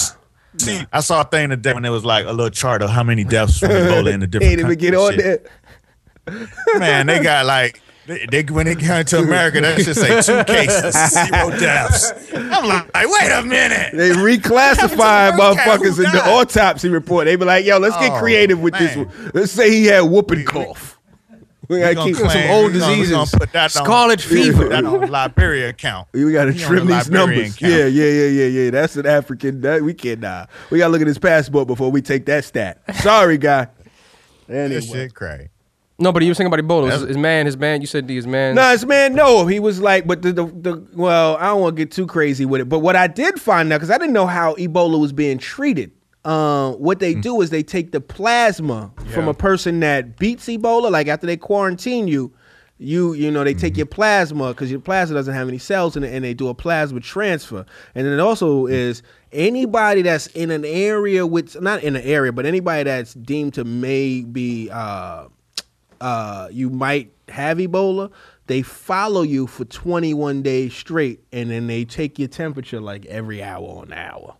see, I saw a thing today when it was like a little chart of how many deaths from Ebola in the different Ain't even get on countries. there. Man, they got like they, they when they come to America, that should say two cases, zero deaths. I'm like, wait a minute. They reclassify Happened to the first guy motherfuckers in the autopsy report. They be like, yo, let's get Oh, creative with this one. Let's say he had whooping cough. We gotta keep claim- some we old gonna- diseases. gonna put that Scarlet Put fever. that on Liberia account. We gotta He on trim the these Liberian numbers. count. Yeah, yeah, yeah, yeah, yeah. That's an African. That, we can't die. We gotta look at his passport before we take that stat. Sorry, guy. Anyway. This shit crazy. no, but you were saying about Ebola. His, his man, his man. You said his man. No, this man, no, he was like, but the, the, the well, I don't want to get too crazy with it. But what I did find out, because I didn't know how Ebola was being treated. Um, what they do is they take the plasma from a person that beats Ebola. Like after they quarantine you, you you know they take your plasma because your plasma doesn't have any cells in it, and they do a plasma transfer. And then it also is anybody that's in an area with not in an area, but anybody that's deemed to maybe uh, uh, you might have Ebola, they follow you for 21 days straight, and then they take your temperature like every hour on the hour.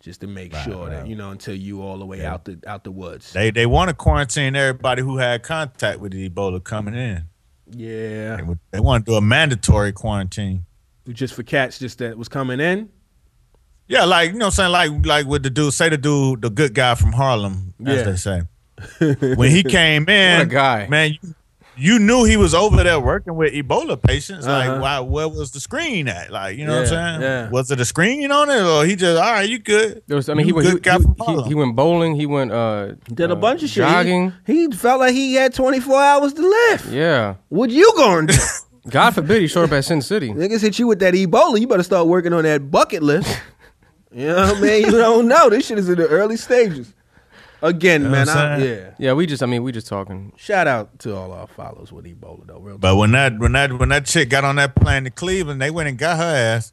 Just to make sure that you know until you all the way out the out the woods. They they want to quarantine everybody who had contact with the Ebola coming in. yeah, They, would- they want to do a mandatory quarantine. just for cats just that was coming in. Yeah, like you know, what I'm saying like like with the dude, say the dude, the good guy from Harlem, as Yeah. they say. when he came in, What a guy. man. You, you knew he was over there working with Ebola patients. Uh-huh. Like, why? Where was the screen at? Like, you know what I'm saying? yeah. Was it a screen on it, or he just all right? You good? There was, I mean, he You went. He, he- he- went bowling. He went. Uh, Did a uh, bunch of shit. He- Jogging. He, felt like he had 24 hours to live. Yeah. What you gonna do? God forbid he showed up at Sin City. Niggas hit you with that Ebola. You better start working on that bucket list. you know what I mean? You don't know. This shit is in the early stages. Again, know man. I'm I, saying? yeah. Yeah, we just. I mean, we just talking. Shout out to all our followers with Ebola though. Real. But when that when that when that chick got on that plane to Cleveland, they went and got her ass.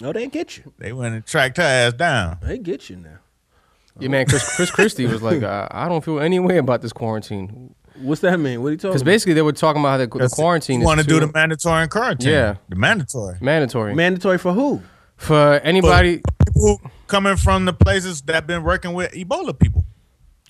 no, they get you. They went and tracked her ass down. They get you now. Yeah, man. Chris, Chris Christie was like, I, I don't feel any way about this quarantine What's that mean? What are you talking because about? basically they were talking about how the, the quarantine is want to do the mandatory quarantine. Yeah. the mandatory. mandatory Mandatory for who? for anybody. People coming from the places that been working with Ebola people.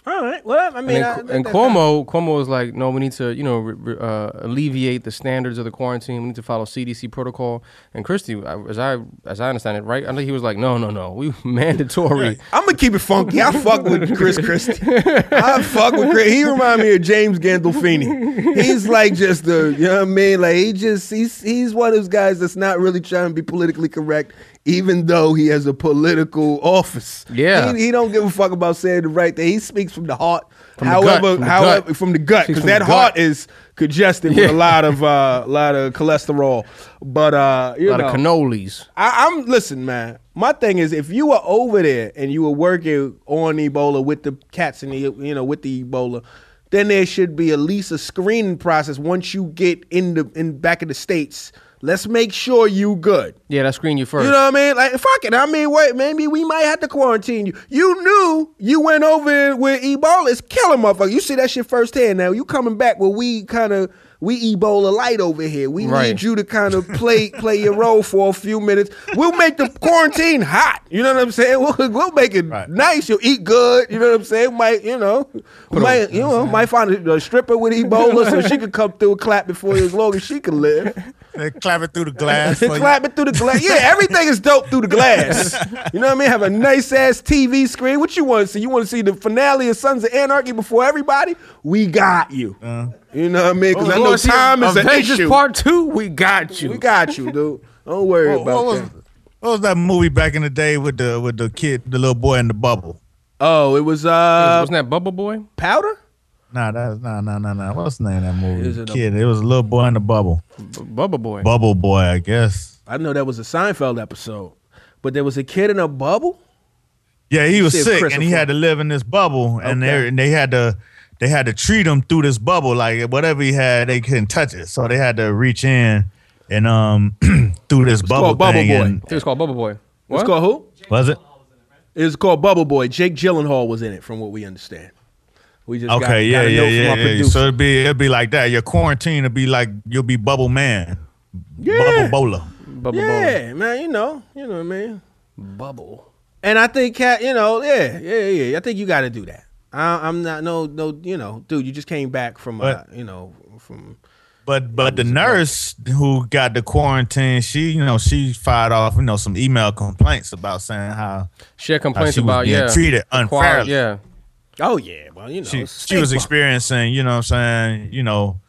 All right. Well, I mean, and, I- then, that- and that- Cuomo, Cuomo was like, no, we need to, you know, re, re- uh, alleviate the standards of the quarantine. We need to follow CDC protocol. And Christie, as I as I understand it, right? I think he was like, no, no, no, we mandatory. I'm gonna keep it funky. I fuck with Chris Christie. I fuck with Chris. He remind me of James Gandolfini. He's like just the, you know what I mean? Like he just he's he's one of those guys that's not really trying to be politically correct, even though he has a political office. Yeah. he, he don't give a fuck about saying the right thing. He speaks from the heart. From the however, gut, from the however, gut. from the gut, because that heart gut. is congested Yeah. with a lot of uh, lot of cholesterol. But uh, you a lot know, of cannolis. I, I'm listen, man. My thing is, if you were over there and you were working on Ebola with the cats and the you know with the Ebola, then there should be at least a screening process once you get in the in back in the states. Let's make sure you good. Yeah, that screen you first. You know what I mean? Like fuck it. I mean, wait, maybe we might have to quarantine you. You knew you went over with Ebola. It's killing motherfucker. You see that shit firsthand. Now you coming back where we kind of we Ebola light over here. We Right. need you to kind of play play your role for a few minutes. We'll make the quarantine hot. You know what I'm saying? We'll, we'll make it Right. nice. You'll eat good. You know what I'm saying? Might you know? Might you know? Might find a, a stripper with Ebola so she could come through and clap before you as long as she can live. They clapping through the glass. Clap it through the glass. Yeah, everything is dope through the glass. You know what I mean? Have a nice ass TV screen. What you want to see? You want to see the finale of Sons of Anarchy before everybody? We got you. Uh-huh. You know what I mean? Because I You know time is an Avengers issue. Part Two. We got you. we got you, dude. Don't worry What, about what was that. what was that movie back in the day with the with the kid, the little boy in the bubble? Oh, it was uh Wasn't that Bubble Boy? powder. Nah, that's nah, nah, nah, nah. What's the name of that movie? Is it a- Kid, it was a little boy in the bubble. B- Bubble Boy. Bubble boy, I guess. I know that was a Seinfeld episode, but there was a kid in a bubble. Yeah, he was sick and he had to live in this bubble, and they and they had to they had to treat him through this bubble. Like whatever he had, they couldn't touch it, so they had to reach in and um through this bubble called Bubble thing. Boy. and- It was called Bubble Boy. It's What? called who? was it? It's called Bubble Boy. Jake Gyllenhaal was in it, from what we understand. We just Okay, got yeah, a yeah, yeah, yeah. producer. So it'd be it'd be like that. Your quarantine would be like you'll be bubble man, Yeah. bubble bowler. Bubble yeah, man, you know, you know what I mean. Bubble. And I think, cat, you know, yeah, yeah, yeah. I think you got to do that. I, I'm not, no, no, you know, dude, you just came back from, uh, But- you know, from. But but the nurse who got the quarantine, she you know she fired off you know some email complaints about saying how She had complaints she was about being yeah treated the quality- unfairly. Yeah. Oh yeah, well, you know, she she was experiencing you know what I'm saying you know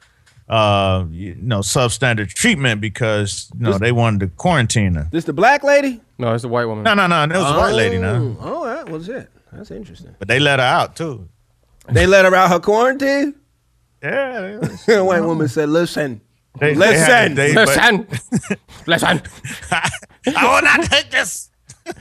uh you know substandard treatment because you know This- they wanted to quarantine her. This the black lady? No, it's the white woman. No no no, that was a white lady now, Oh, all right, well, shit, that's interesting. but they let her out too. They let her out her quarantine. Yeah, they, was- The white woman said, "Listen, they, listen, they, but- Listen. Listen. I will not take this.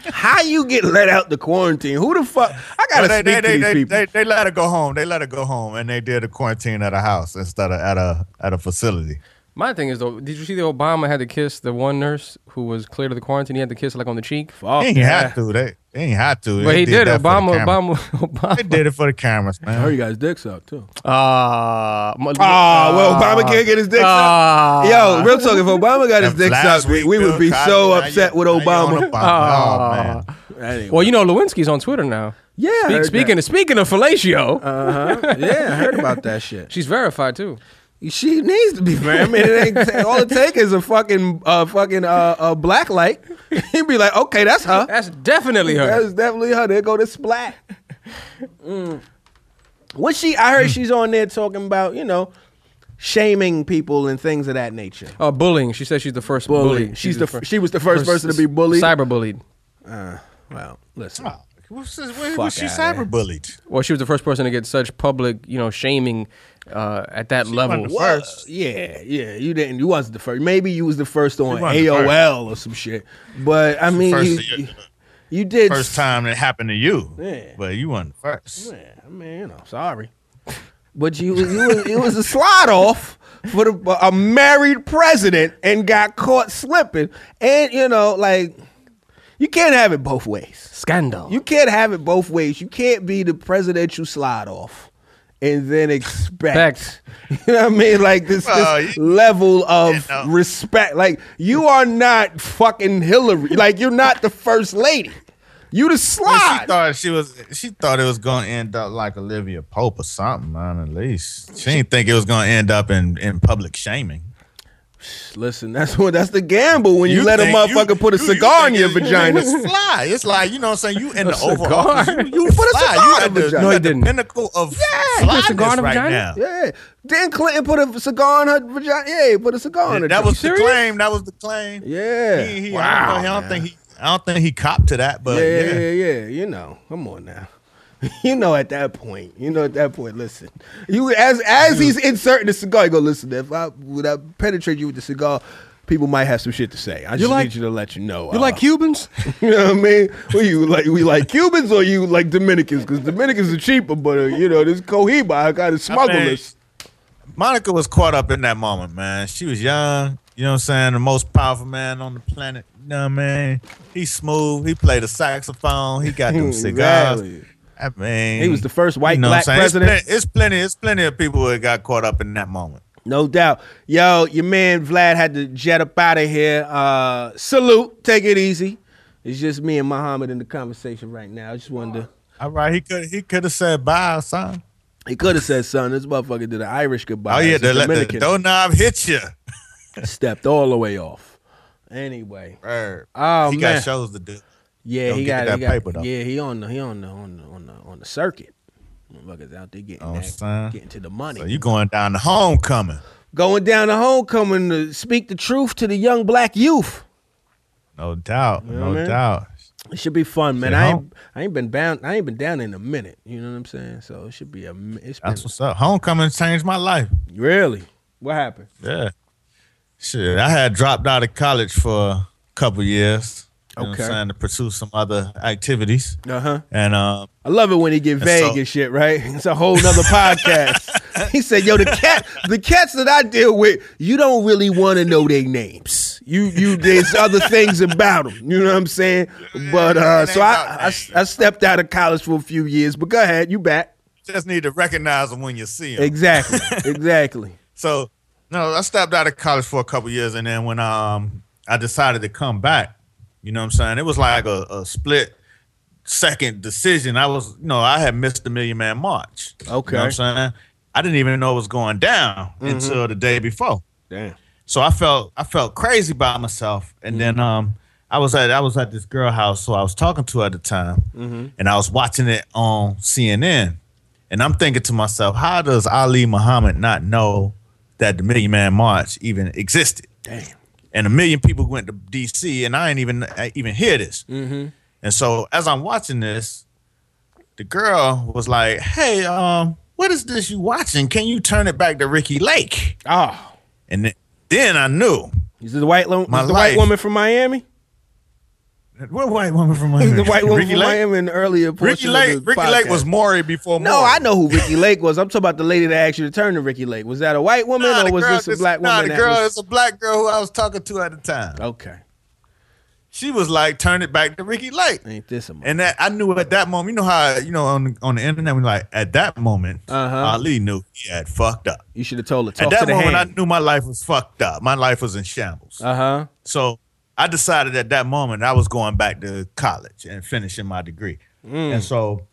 how you get let out the quarantine? Who the fuck? I gotta they, speak they, to they, these they, people. they, they let her go home. They let her go home, and they did a quarantine at a house instead of at a at a facility. My thing is though, did you see that Obama had to kiss the one nurse who was clear to the quarantine? He had to kiss her like on the cheek. Fuck They ain't yeah. had to. They, they ain't had to. But They he did. that for the Obama, camera. Obama, Obama. They did it for the cameras, I heard man. you guys' dick suck too. Ah, Oh, well, Obama can't get his dick Ah. sucked. Yo, real talk. If Obama got his That dick sucked, we, we would be Cosby, so upset you- with now you on Obama. the. Oh man, Anyway. Well, you know Lewinsky's on Twitter now. yeah. I Speak, heard speaking of speaking of fellatio, that. yeah, I heard about that shit. she's verified too. She needs to be fair. I mean, it ain't all it take is a fucking uh fucking uh, uh black light. He'd be like, okay, that's her. That's definitely her. That's definitely her. There go the splat. Mm. What she? I heard she's on there talking about you know shaming people and things of that nature. Oh, bullying. She says she's the first Bully. bully. She's the f- she was the first person to be bullied. Cyber bullied. Uh, well, listen. Oh, what's this, when was she outta here. cyberbullied? Well, she was the first person to get such public, you know, shaming uh, at that level. wasn't the Well, first. yeah, yeah. You didn't. You wasn't the first. Maybe you was the first on wasn't the AOL or some shit. But I mean, you, you, you did. First time it happened to you. Yeah. But you weren't the first. Yeah, I mean, you know, sorry, but you, you was, it was a slide off for the, a married president and got caught slipping, and you know, like you can't have it both ways. Scandal. You can't have it both ways. You can't be the presidential slide off and then expect. Expect. You know what I mean? Like this, Well, this you- level of you know. respect. Like you are not fucking Hillary. Like you're not the first lady. You the Well, slide. She thought she was. She thought it was going to end up like Olivia Pope or something. Man, at least she didn't think it was going to end up in, in public shaming. Listen, that's what that's the gamble when you, let a motherfucker you- put a you- you cigar in your it's- vagina. It's fly. It's like you know what I'm saying. You in the Oval cigar? Office. You, you Put a cigar You in the the, vagina. you No, he the didn't. pinnacle of Yeah, yeah, cigar in the right vagina? now. Yeah. Then Clinton put a cigar in her vagina. Yeah, he put a cigar in her. That was the serious? claim. That was the claim. Yeah. He, he, wow. I don't, know, I don't think he. I don't think he copped to that, but yeah, yeah. yeah, yeah, yeah. You know, come on now. You know, at that point, you know, at that point, listen. You as as he's inserting the cigar, you go listen. If I would I penetrate you with the cigar, people might have some shit to say. I just like- need you to let you know. you uh, like Cubans? You know what I mean? What you like? We like Cubans or you like Dominicans? Because Dominicans are cheaper, but uh, you know this Cohiba, I got to smuggle mean, this. Monica was caught up in that moment, man. She was young, you know what I'm saying? The most powerful man on the planet. You know what I mean? He's smooth. He played the saxophone. He got them cigars. Exactly. I mean, He was the first white you know black what I'm saying? president. It's plenty, it's plenty. It's plenty of people that got caught up in that moment. No doubt. Yo, your man Vlad had to jet up out of here. Uh, salute. Take it easy. It's just me and Muhammad in the conversation right now. I just wanted to. All right, he could he could have said bye, son. He could have said something. This motherfucker did an Irish goodbye. Oh yeah, the, let the Dominican doorknob hit you. stepped all the way off. Anyway, Right. Oh, he man. got shows to do. Yeah, Don't he got, that he got paper, though. yeah, he on the he on the on the on the, on the circuit. Motherfuckers out there getting Oh, that, getting to the money. So you going down the homecoming? Going down the homecoming to speak the truth to the young black youth. No doubt, know no mean? doubt. It should be fun, man. I ain't, I ain't been bound. I ain't been down in a minute. You know what I'm saying? So it should be a. It's been That's what's up. Homecoming changed my life. really. What happened? Yeah. Shit, I had dropped out of college for a couple years. You know Okay. I'm to pursue some other activities. Uh huh. And um, I love it when he get And vague so- and shit. Right? It's a whole nother podcast. he said, "Yo, the cat, the cats that I deal with, you don't really want to know their names. You, you, there's other things about them. You know what I'm saying? But uh, so I, I. I stepped out of college for a few years. But go ahead, you back. just need to recognize them when you see them. Exactly. exactly. So no, I stepped out of college for a couple years, and then when um I decided to come back, you know what I'm saying? It was like a, a split second decision. I was, you know, I had missed the Million Man March. Okay. You know what I'm saying? I didn't even know it was going down mm-hmm. until the day before. Damn. So I felt I felt crazy about myself, and then mm-hmm. um I was at I was at this girl house, so I was talking to her at the time, mm-hmm. and I was watching it on CNN, and I'm thinking to myself, how does Ali Muhammad not know that the Million Man March even existed? Damn. And a million people went to D.C. and I ain't even I even hear this. And so as I'm watching this, the girl was like, "Hey, um, what is this you watching? Can you turn it back to Ricki Lake?" Oh, And then I knew is the white lo- My the white woman from Miami? What white woman from Miami? the white woman Ricki from Lake? Miami in the earlier portion Ricki of Lake. the Ricki Lake was Maury before. No, Maury. I know who Ricki Lake was. I'm talking about the lady that asked you to turn to Ricki Lake. Was that a white woman Nah, or was girl- this a black nah, woman? the that girl was- is a black girl who I was talking to at the time. Okay, She was like, "Turn it back to Ricki Lake." ain't this a And that I knew at that moment. You know how you know on the, on the internet, we like at that moment, Uh-huh. Ali knew he had fucked up. You should have told her. Talk At to that the moment, hand. I knew my life was fucked up. My life was in shambles. Uh huh. So I decided at that moment I was going back to college and finishing my degree. Mm. And so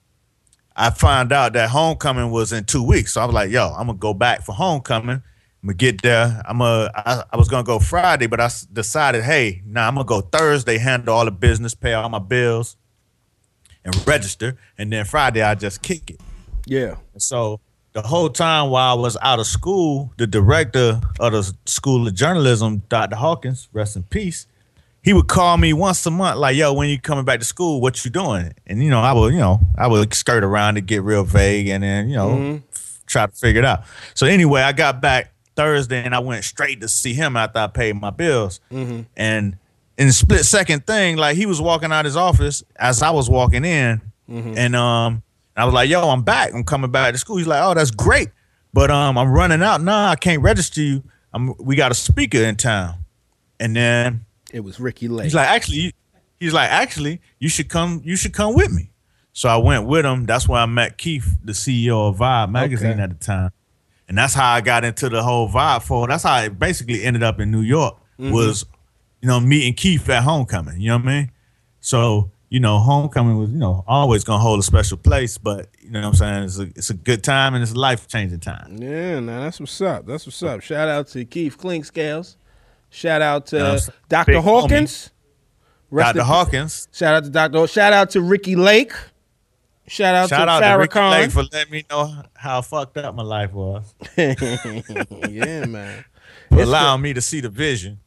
I found out that homecoming was in two weeks. So I was like, yo, I'm gonna go back for homecoming. I'm gonna get there. I'm a. I, I was gonna go Friday, but I decided, hey, now nah, I'm gonna go Thursday, handle all the business, pay all my bills, and register, and then Friday I just kick it. Yeah. So the whole time while I was out of school, the director of the School of Journalism, Dr. Hawkins, rest in peace, he would call me once a month, like, "Yo, when you coming back to school? What you doing?" And you know, I would, you know, I would skirt around to get real vague, and then you know, f- try to figure it out. So anyway, I got back Thursday, and I went straight to see him after I paid my bills, and in split second thing, like he was walking out his office as I was walking in, and um, I was like, "Yo, I'm back. I'm coming back to school." He's like, "Oh, that's great, but um, I'm running out. Nah, I can't register you. I'm we got a speaker in town." And then It was Ricki Lake. he's like, "Actually, you- he's like, actually, you should come. You should come with me." So I went with him. That's where I met Keith, the CEO of Vibe magazine Okay. at the time, and that's how I got into the whole Vibe for. That's how I basically ended up in New York. Mm-hmm. Was you know meeting Keith at homecoming. You know what I mean? So you know, homecoming was you know always gonna hold a special place, but you know what I'm saying? It's a it's a good time and it's a life changing time. Yeah, nah, that's what's up. That's what's up. Shout out to Keith Clinkscales. Shout out to that's a Dr. Hawkins. Dr. in- Hawkins. Shout out to Dr. Shout out to Ricki Lake. Shout out Shout to out to Ricki. Lake for letting me know how fucked up my life was. yeah, man. For allowing me to see the vision.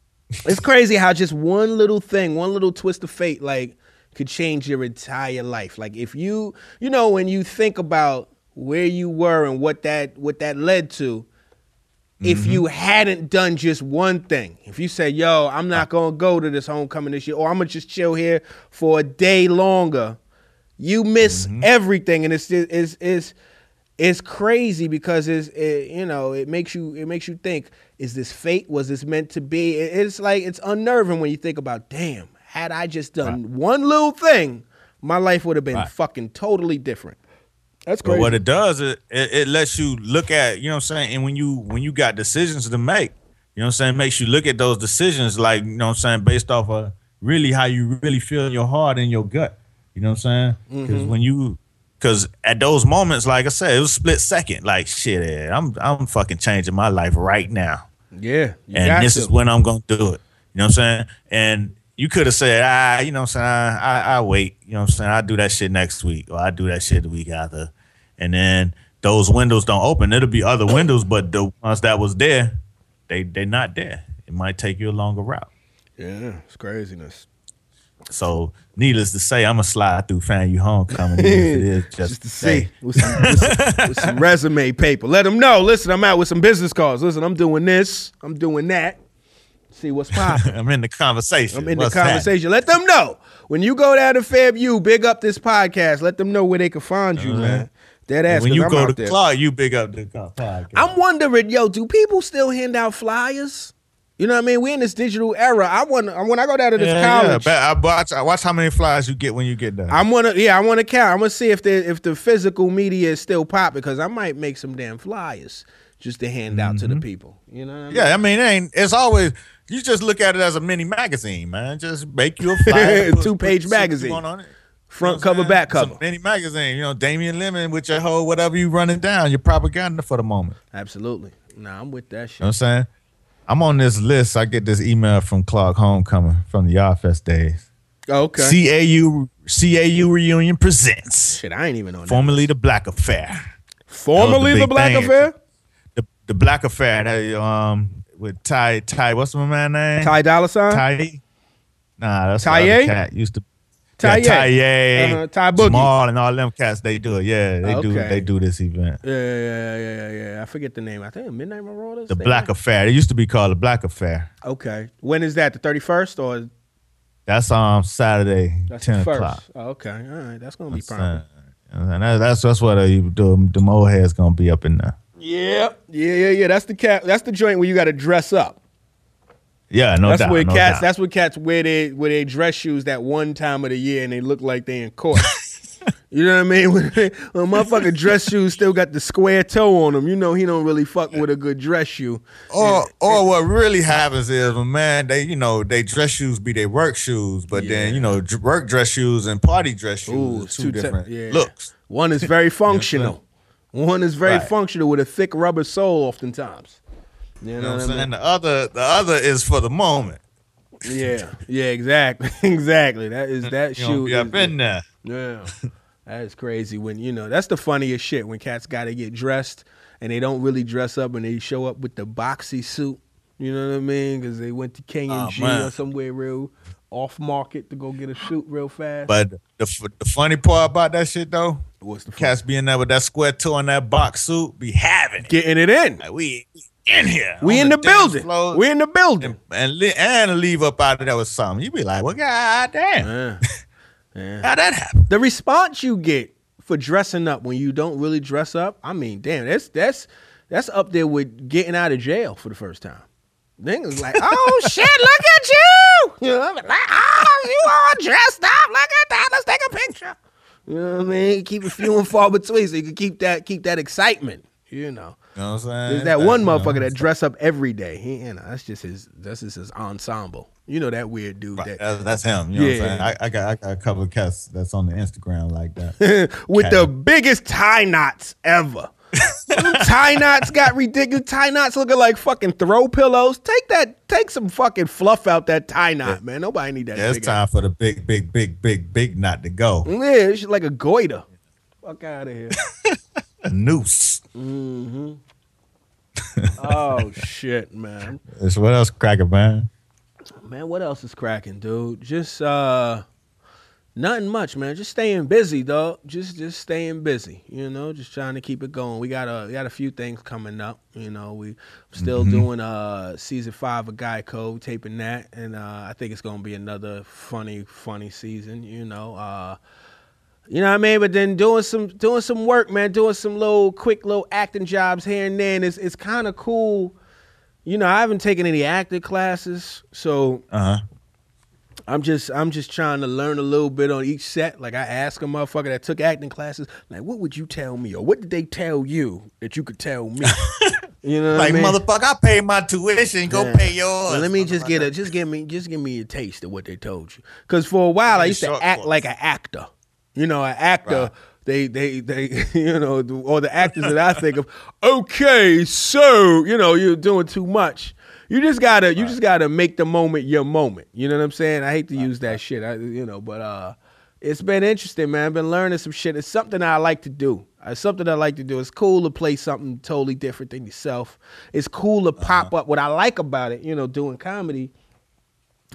It's crazy how just one little thing, one little twist of fate, like could change your entire life. Like if you, you know, when you think about where you were and what that what that led to, if mm-hmm. you hadn't done just one thing, if you said, "Yo, I'm not gonna go to this homecoming this year," or "I'm gonna just chill here for a day longer," you miss mm-hmm. everything, and it's it's it's it's crazy because it's it, you know it makes you it makes you think is this fate? Was this meant to be? It's like it's unnerving when you think about damn had i just done one little thing my life would have been Right. fucking totally different that's But what it does, it, it it lets you look at, you know what I'm saying? And when you when you got decisions to make, you know what I'm saying, makes you look at those decisions like, you know what I'm saying, based off of really how you really feel in your heart and your gut. You know what I'm saying? Because when you because at those moments, like I said, it was split second. Like shit, eh, I'm I'm fucking changing my life right now. yeah and this to. is when I'm gonna do it. You know what I'm saying? And you could have said, ah, you know what I'm saying, I, I, I wait. You know what I'm saying? I do that shit next week, or I do that shit the week after, and then those windows don't open. It'll be other windows, but the ones that was there, they they not there. It might take you a longer route. yeah it's craziness So, needless to say, I'm gonna slide through FAMU homecoming. even if it is just, just to see with some, with some- with some resume paper let them know listen i'm out with some business cards listen i'm doing this i'm doing that see what's popping I'm in the conversation. I'm in What's the conversation. Let them know when you go down to FAMU, big up this podcast. Let them know where they can find you, man. Dead ass. Uh-huh. You I'm go to. Clark, you big up the podcast. I'm wondering, yo, do people still hand out flyers? You know what I mean? We're in this digital era. I want I when I go down to this Yeah, yeah. college. But I watch, I watch how many flyers you get when you get there. I'm gonna yeah, I want to count. I'm gonna see if the if the physical media is still popping because I might make some damn flyers just to hand out to the people. You know? What I mean? Mm-hmm. Yeah, I mean, it ain't it's always you just look at it as a mini magazine, man. Just make you a flyer, Two-page put shit you magazine. on it. Front You know cover, back cover. mini magazine. You know, Damien Lemon with your whole whatever you running down, your propaganda for the moment. Absolutely. Nah, I'm with that shit. You know what I'm saying? I'm on this list. I get this email from Clark Homecoming from the Yard Fest days. Okay. CAU CAU reunion presents. shit, I ain't even on. Formerly the Black Affair. Formerly big the Black thing. Affair. The the Black Affair. That, um with Ty Ty, what's my man name? Ty Dolla Sign. Ty. Nah, that's other cat used to. Tye? Yeah, Tye, Uh-huh, Ty Boogie. Jamal, and all them cats. They do it. Yeah, they do. Okay. They do this event. Yeah, yeah, yeah, yeah, yeah. I forget the name. I think Midnight Marauders. The Black might- Affair. It used to be called the Black Affair. Okay. When is that? The thirty first or That's on Saturday, that's ten the first? o'clock. Oh, okay. All right. That's gonna be uh, and that- that's that's what uh, the the mohead's gonna be up in there. Yep. Yeah, yeah, yeah. That's the cat. That's the joint where you got to dress up. Yeah, no that's doubt. where no cats. doubt. That's where cats wear they wear they dress shoes that one time of the year and they look like they in court. You know what I mean? When, when motherfucker dress shoes still got the square toe on them, you know he don't really fuck with a good dress shoe. Or or what really happens is, well, man, they you know they dress shoes be their work shoes, but then you know work dress shoes and party dress shoes Ooh, are it's two two te- different yeah. looks. One is very functional. One is very Right. functional with a thick rubber sole, oftentimes. You You know, know what I'm what I mean? saying? The other the other is for the moment. Yeah, yeah, exactly, exactly. That is that You shoe. know, be up is- in there. Yeah, that is crazy. When you know that's the funniest shit when cats got to get dressed and they don't really dress up and they show up with the boxy suit. You know what I mean? Because they went to K and Oh, G man. or somewhere real off market to go get a suit real fast. But the f- the funny part about that shit though, What's the cats being there with that square toe and that box suit, be having it. getting it in? Like we in here. We in the dance building. floor, We in the building. and li- and leave up out of there with something. You be like, well, god damn, Yeah. how that happen? the response you get for dressing up when you don't really dress up, I mean, damn, that's that's that's up there with getting out of jail for the first time. Niggas like, oh shit, look at you. You know, what I mean? like, oh, you all dressed up. Look at that. Let's take a picture. You know what I mean? Keep it few and far between so you can keep that keep that excitement. You know. You know what I'm saying? There's that one you know, motherfucker that dress up every day. He, you know, that's just his that's just his ensemble. You know that weird dude Right, that That's, that's him. You know what I'm saying? I, I got I got a couple of cats that's on the Instagram like that. with Cat. the biggest tie knots ever. Tie knots got ridiculous. Tie knots looking like fucking throw pillows. Take that. Take some fucking fluff out that tie knot, man. Nobody need that. Yeah, it's time for the big, big, big, big, big knot to go. Yeah, it's like a goiter. Fuck out of here. A noose. oh shit, man. That's what else cracking, man. Man, what else is cracking, dude? Just uh nothing much, man. Just staying busy, dog. Just just staying busy. You know, just trying to keep it going. We got a we got a few things coming up. You know, we still doing uh season five of Guy Code, taping that, and uh I think it's gonna be another funny, funny season. You know, uh. You know what I mean? But then doing some doing some work, man, doing some little quick little acting jobs here and there, and it's it's kind of cool. You know, I haven't taken any acting classes, so Uh huh. I'm just I'm just trying to learn a little bit on each set. Like I ask a motherfucker that took acting classes, like, what would you tell me, or what did they tell you that you could tell me? you know, what Like I mean? motherfucker, I paid my tuition. Go Yeah. pay yours. Well, let me just get a just give me just give me a taste of what they told you. Because for a while I used to act course. like an actor. You know, an actor. Right. They, they, they, you know, or the actors that I think of. Okay, so you know, you're doing too much. You just gotta, you just gotta make the moment your moment. You know what I'm saying? I hate to use that shit, I, you know, but uh, it's been interesting, man. I've been learning some shit. It's something I like to do. It's something I like to do. It's cool to play something totally different than yourself. It's cool to pop up. What I like about it, you know, doing comedy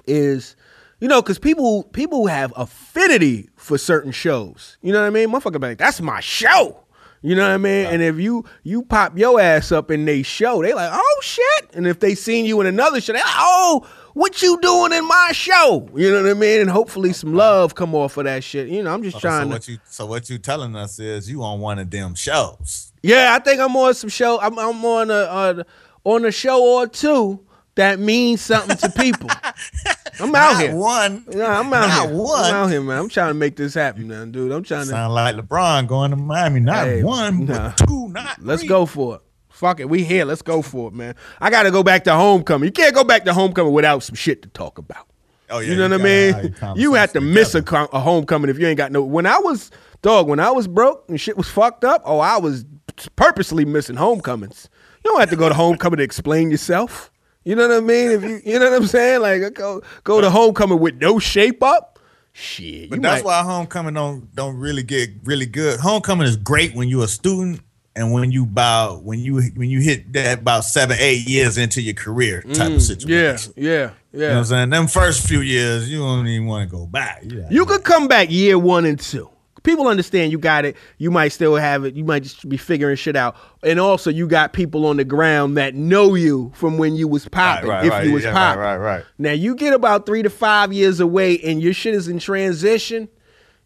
is, you know, because people people have affinity for certain shows. You know what I mean? Motherfucker, like that's my show. You know what I mean? And if you you pop your ass up in they show, they like, oh shit. And if they seen you in another show, they like, oh, what you doing in my show? You know what I mean? And hopefully some love come off of that shit. You know, I'm just So trying to. what you so what you telling us is you on one of them shows. Yeah, I think I'm on some show. I'm, I'm on a, a on a show or two that means something to people. I'm out Not here. one. Yeah, I'm out Not here. one. I'm out here, man. I'm trying to make this happen, man, dude. I'm trying to. Sound like LeBron going to Miami. Not Hey, one, nah. but two, not Let's three. go for it. Fuck it. We here. Let's go for it, man. I got to go back to homecoming. You can't go back to homecoming without some shit to talk about. Oh, yeah, you know what I mean? You have to miss a, com- a homecoming if you ain't got no. When I was dog, when I was broke and shit was fucked up, oh, I was purposely missing homecomings. You don't have to go to homecoming to explain yourself. You know what I mean? If you, you know what I'm saying? Like go go to homecoming with no shape up. Shit, But that's might- why homecoming don't don't really get really good. Homecoming is great when you're a student and when you about when you when you hit that about seven eight years into your career type of situation. Mm, Yeah, yeah, You know yeah. what I'm saying? Them first few years, you don't even want to go back. You, You could come back year one and two. People understand you got it. You might still have it. You might just be figuring shit out. And also, you got people on the ground that know you from when you was popping. right, if right, you was yeah, popping, right, right. Now you get about three to five years away, and your shit is in transition.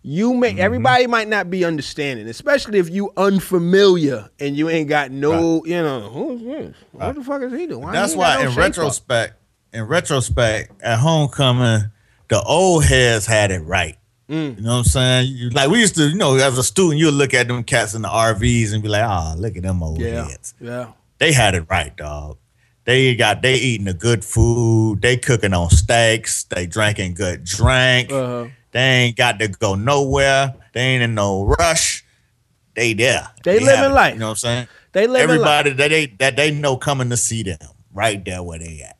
You may Mm-hmm. everybody might not be understanding, especially if you unfamiliar and you ain't got no, you know, who's this? What the fuck is he doing? That's he why no in shape up? retrospect, in retrospect, at homecoming, the old heads had it right. You know what I'm saying? You- Like we used to, you know, as a student, you look at them cats in the RVs and be like, "Ah, look at them old Yeah. heads." Yeah. They had it right, dog. They got they eating the good food. They cooking on steaks. They drinking good drink. Uh-huh. They ain't got to go nowhere. They ain't in no rush. They there. They have living life. You know what I'm saying? They living Everybody that they that they know coming to see them right there where they at.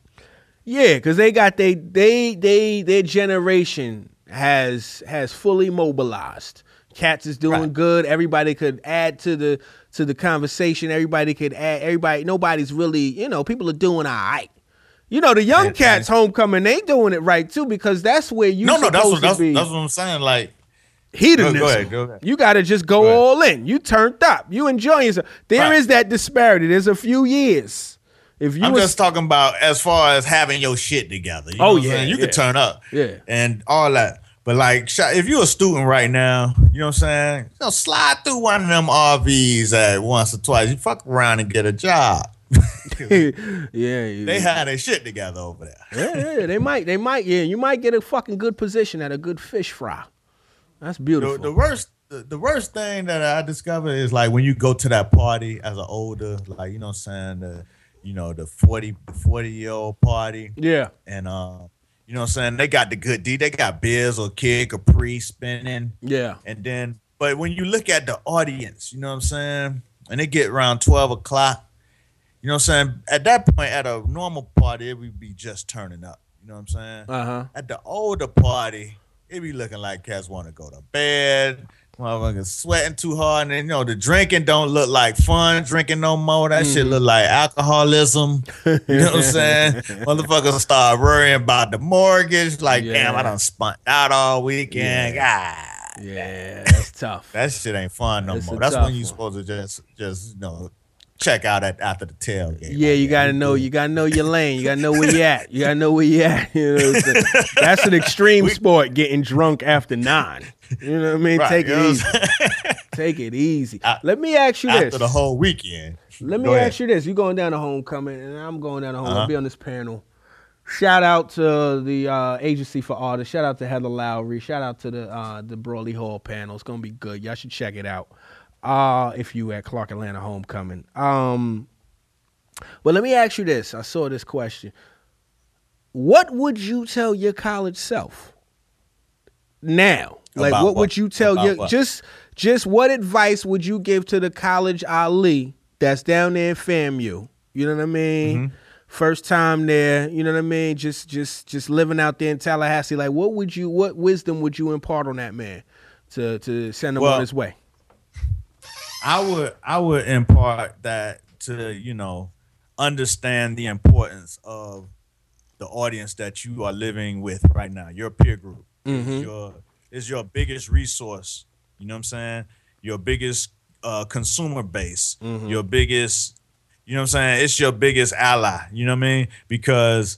Yeah, because they got they they they their generation has has fully mobilized. Cats is doing Right. good. Everybody could add to the to the conversation. Everybody could add. Everybody, nobody's really, you know, people are doing all right. You know, the young cats homecoming, they doing it right too because that's where you No, no, that's what that's, that's what I'm saying. Like hedonism. Go- ahead, go ahead. You got to just go Go all in. You turned up. You enjoying yourself. There is Right. that disparity. There's a few years. If you I'm was, just talking about as far as having your shit together. You Oh, yeah, you yeah. can turn up, Yeah. and all that. But like, if you're a student right now, you know what I'm saying? You know, slide through one of them RVs at once or twice. You fuck around and get a job. yeah, yeah. They had their shit together over there. yeah, yeah, they might, they might, yeah. You might get a fucking good position at a good fish fry. That's beautiful. The, the worst, the, the worst thing that I discovered is like when you go to that party as an older, like you know, what I'm saying the, you know, the 40, 40 year old party. yeah, and uh, you know what I'm saying? They got the good D. They got Biz or kid Capri spinning. yeah, And then, but when you look at the audience, you know what I'm saying? And they get around 12 o'clock, you know what I'm saying? At that point, at a normal party, it would be just turning up. You know what I'm saying? uh huh. At the older party, it be looking like cats want to go to bed. Motherfuckers sweating too hard, and then, you know the drinking don't look like fun drinking no more. That shit look mm. like alcoholism. You know what I'm saying? Motherfuckers start worrying about the mortgage. Like, damn, Yeah. I done spent out all weekend. God, Yeah, that's tough. that shit ain't fun no more. That's when you supposed to just, just you know, check out at after the tailgate. Yeah, you gotta know. You gotta know your lane. You gotta know where you at. You gotta know where you at. You know, that's an extreme sport. Getting drunk after nine. You know what I mean? Right, Take it easy. Take it easy. I- Let me ask you after this. After the whole weekend. Let me ahead. ask you this: You going down to homecoming, and I'm going down to home. I'll Uh-huh. be on this panel. Shout out to the uh, agency for artists. Shout out to Heather Lowry. Shout out to the uh, the Brawley Hall panel. It's gonna be good. Y'all should check it out. Uh, if you at Clark Atlanta homecoming. Um, but let me ask you this: I saw this question. What would you tell your college self now? Like, About what, would you tell About your what? just just what advice would you give to the college Ali that's down there in FAMU? You know what I mean? Mm-hmm. First time there, you know what I mean? Just just just living out there in Tallahassee. Like what would you what wisdom would you impart on that man to to send him Well, on his way? I would I would impart that to you know understand the importance of the audience that you are living with right now. Your peer group is your is your biggest resource. You know what I'm saying? Your biggest uh, consumer base. Your biggest. You know what I'm saying? It's your biggest ally. You know what I mean? Because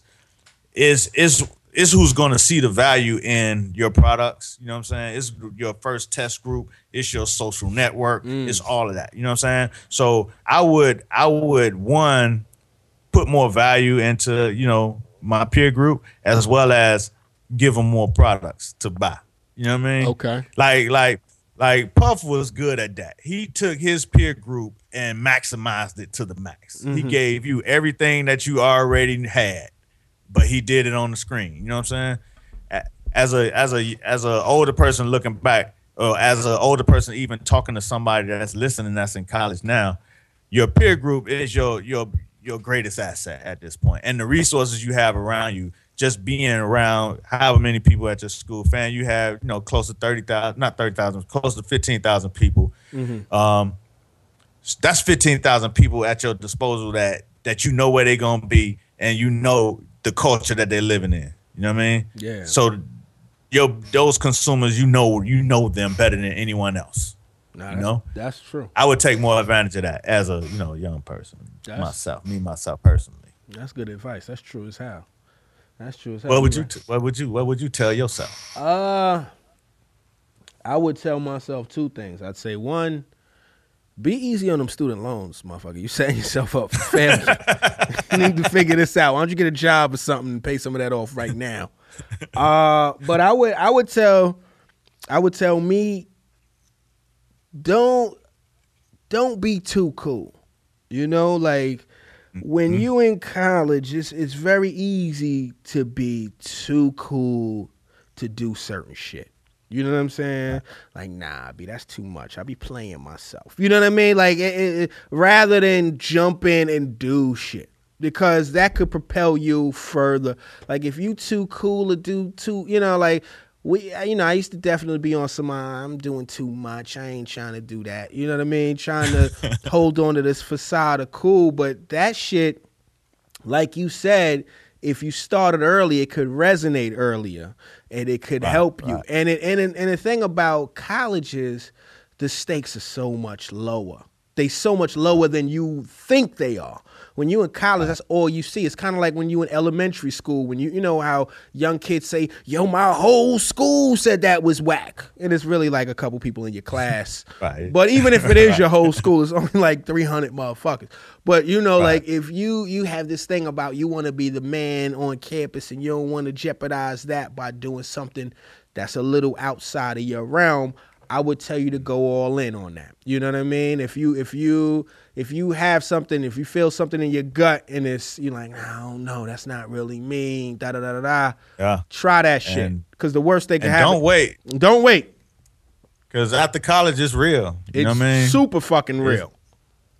it's it's it's who's going to see the value in your products. You know what I'm saying? It's your first test group. It's your social network. Mm. It's all of that. You know what I'm saying? So I would I would one put more value into you know my peer group as well as give them more products to buy. You know what I mean? Okay. Like like like Puff was good at that. He took his peer group and maximized it to the max. He mm-hmm. gave you everything that you already had, but he did it on the screen. You know what I'm saying? As a as a as a older person looking back, or as an older person even talking to somebody that's listening that's in college now, your peer group is your your your greatest asset at this point, and the resources you have around you. Just being around however many people at your school, fan, you have you know close to thirty thousand, not thirty thousand, close to fifteen thousand people. Um, that's fifteen thousand people at your disposal that that you know where they're gonna be, and you know the culture that they're living in. You know what I mean? Yeah. So, your those consumers, you know, you know them better than anyone else. Nah, You know? that's true. I would take more advantage of that as a you know young person. That's- myself, me myself personally. That's good advice. That's true as hell. That's true as hell. What would you t- What would you What would you tell yourself? Uh, I would tell myself two things. I'd say one, be easy on them student loans, motherfucker. You setting yourself up for failure. you need to figure this out. Why don't you get a job or something and pay some of that off right now? Uh, but I would I would tell I would tell me don't don't be too cool. You know, like when Mm-hmm. you in college, it's it's very easy to be too cool to do certain shit. You know what I'm saying? Like, nah, B, that's too much. I be playing myself. You know what I mean? Like, it, it, rather than jump in and do shit, because that could propel you further. Like, if you too cool to do too, you know, like we, you know, I used to definitely be on some. uh, I'm doing too much. I ain't trying to do that. You know what I mean? Trying to hold on to this facade of cool, but that shit like you said, if you started early, it could resonate earlier, and it could help you. And it and and the thing about college is, the stakes are so much lower. They so much lower than you think they are. When you in college, that's all you see. It's kind of like when you in elementary school. When you you know how young kids say, "Yo, my whole school said that was whack," and it's really like a couple people in your class. Right. But even if it is your whole school, it's only like three hundred motherfuckers. But you know, like if you you have this thing about you want to be the man on campus and you don't want to jeopardize that by doing something that's a little outside of your realm, I would tell you to go all in on that. You know what I mean? If you if you if you have something, if you feel something in your gut and it's you're like, I don't know, that's not really me, da da da da da. Yeah. Try that shit. And- Because the worst they can happen. don't wait, Don't wait. because after college, it's real. You It's know what I mean? super fucking real.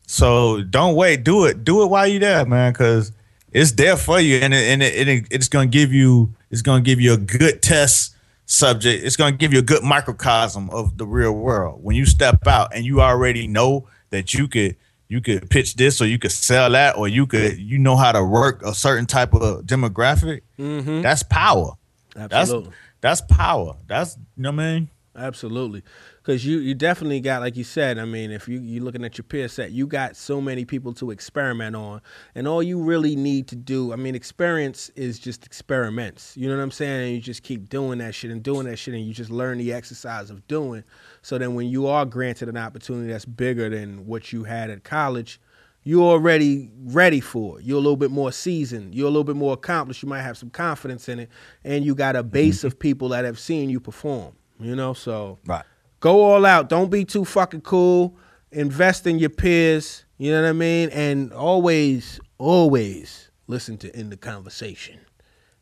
So don't wait. Do it. Do it while you're there, man, because it's there for you, and it, and it, it, it's gonna give you it's gonna give you a good test subject. It's gonna give you a good microcosm of the real world when you step out and you already know that you could you could pitch this or you could sell that or you could you know how to work a certain type of demographic. Mm-hmm. That's power. Absolutely. That's that's power. That's you know what I mean. Absolutely, because you you definitely got like you said. I mean, if you you're looking at your peer set, you got so many people to experiment on, and all you really need to do. I mean, experience is just experiments. You know what I'm saying? And you just keep doing that shit and doing that shit, and you just learn the exercise of doing. So then, when you are granted an opportunity that's bigger than what you had at college, you're already ready for it. You're a little bit more seasoned. You're a little bit more accomplished. You might have some confidence in it, and you got a mm-hmm. base of people that have seen you perform. You know, so Right. go all out. Don't be too fucking cool. Invest in your peers. You know what I mean? And always, always listen to in the conversation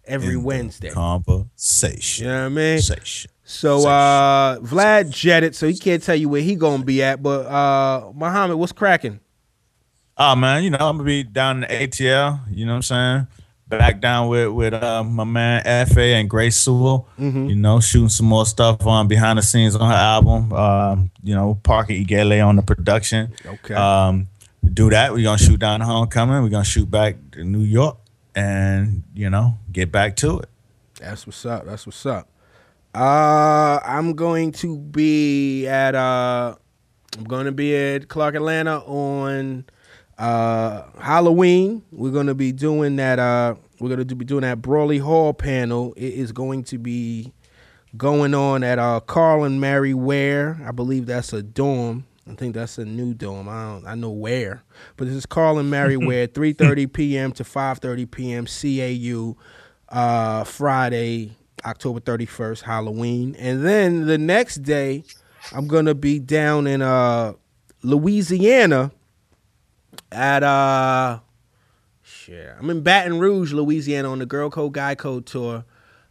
every In Wednesday. Conversation. You know what I mean? Conversation. So uh Vlad jetted, so he can't tell you where he gonna be at. But uh Muhammad, what's cracking? Oh man, you know I'm gonna be down in the ATL. You know what I'm saying? Back down with with uh, my man Fa and Grace Sewell. Mm-hmm. You know, shooting some more stuff on behind the scenes on her album. Um, you know, Parker Ighile on the production. Okay. Um, do that. We're gonna shoot down to Homecoming. We're gonna shoot back to New York, and you know, get back to it. That's what's up. That's what's up. Uh, I'm going to be at uh, I'm going to be at Clark Atlanta on uh Halloween. We're going to be doing that. Uh, we're going to be doing that Brawley Hall panel. It is going to be going on at uh Carl and Mary Ware. I believe that's a dorm. I think that's a new dorm. I don't I know where. But this is Carl and Mary Ware, 3:30 p.m. to 5:30 p.m. CAU uh Friday, October 31st, Halloween. And then the next day I'm going to be down in uh Louisiana at uh shit. I'm in Baton Rouge, Louisiana on the Girl Code Guy Code tour.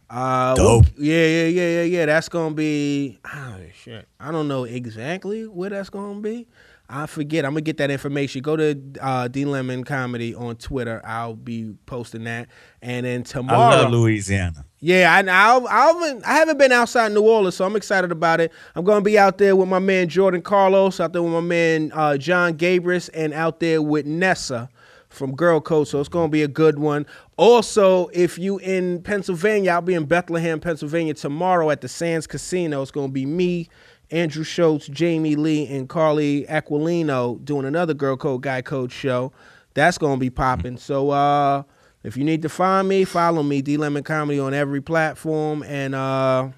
Uh, Dope. yeah, yeah, yeah, yeah, yeah. That's gonna be. Oh shit. I don't know exactly where that's gonna be. I forget. I'm gonna get that information. Go to uh, D Lemon Comedy on Twitter. I'll be posting that. And then I tomorrow, love Louisiana. yeah, I, I, I, haven't, I haven't been outside New Orleans, so I'm excited about it. I'm going to be out there with my man Jordan Carlos, out there with my man uh, John Gabrus, and out there with Nessa from Girl Code, so it's going to be a good one. Also, if you in Pennsylvania, I'll be in Bethlehem, Pennsylvania tomorrow at the Sands Casino. It's going to be me, Andrew Schulz, Jamie Lee, and Carly Aquilino doing another Girl Code Guy Code show. That's going to be popping. So, uh, if you need to find me, follow me, D Lemon Comedy on every platform, and uh,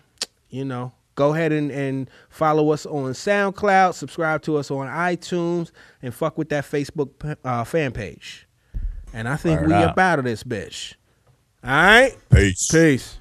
you know, go ahead and, and follow us on SoundCloud, subscribe to us on iTunes, and fuck with that Facebook uh, fan page. And I think Word we up out of this bitch. All right, Peace. peace.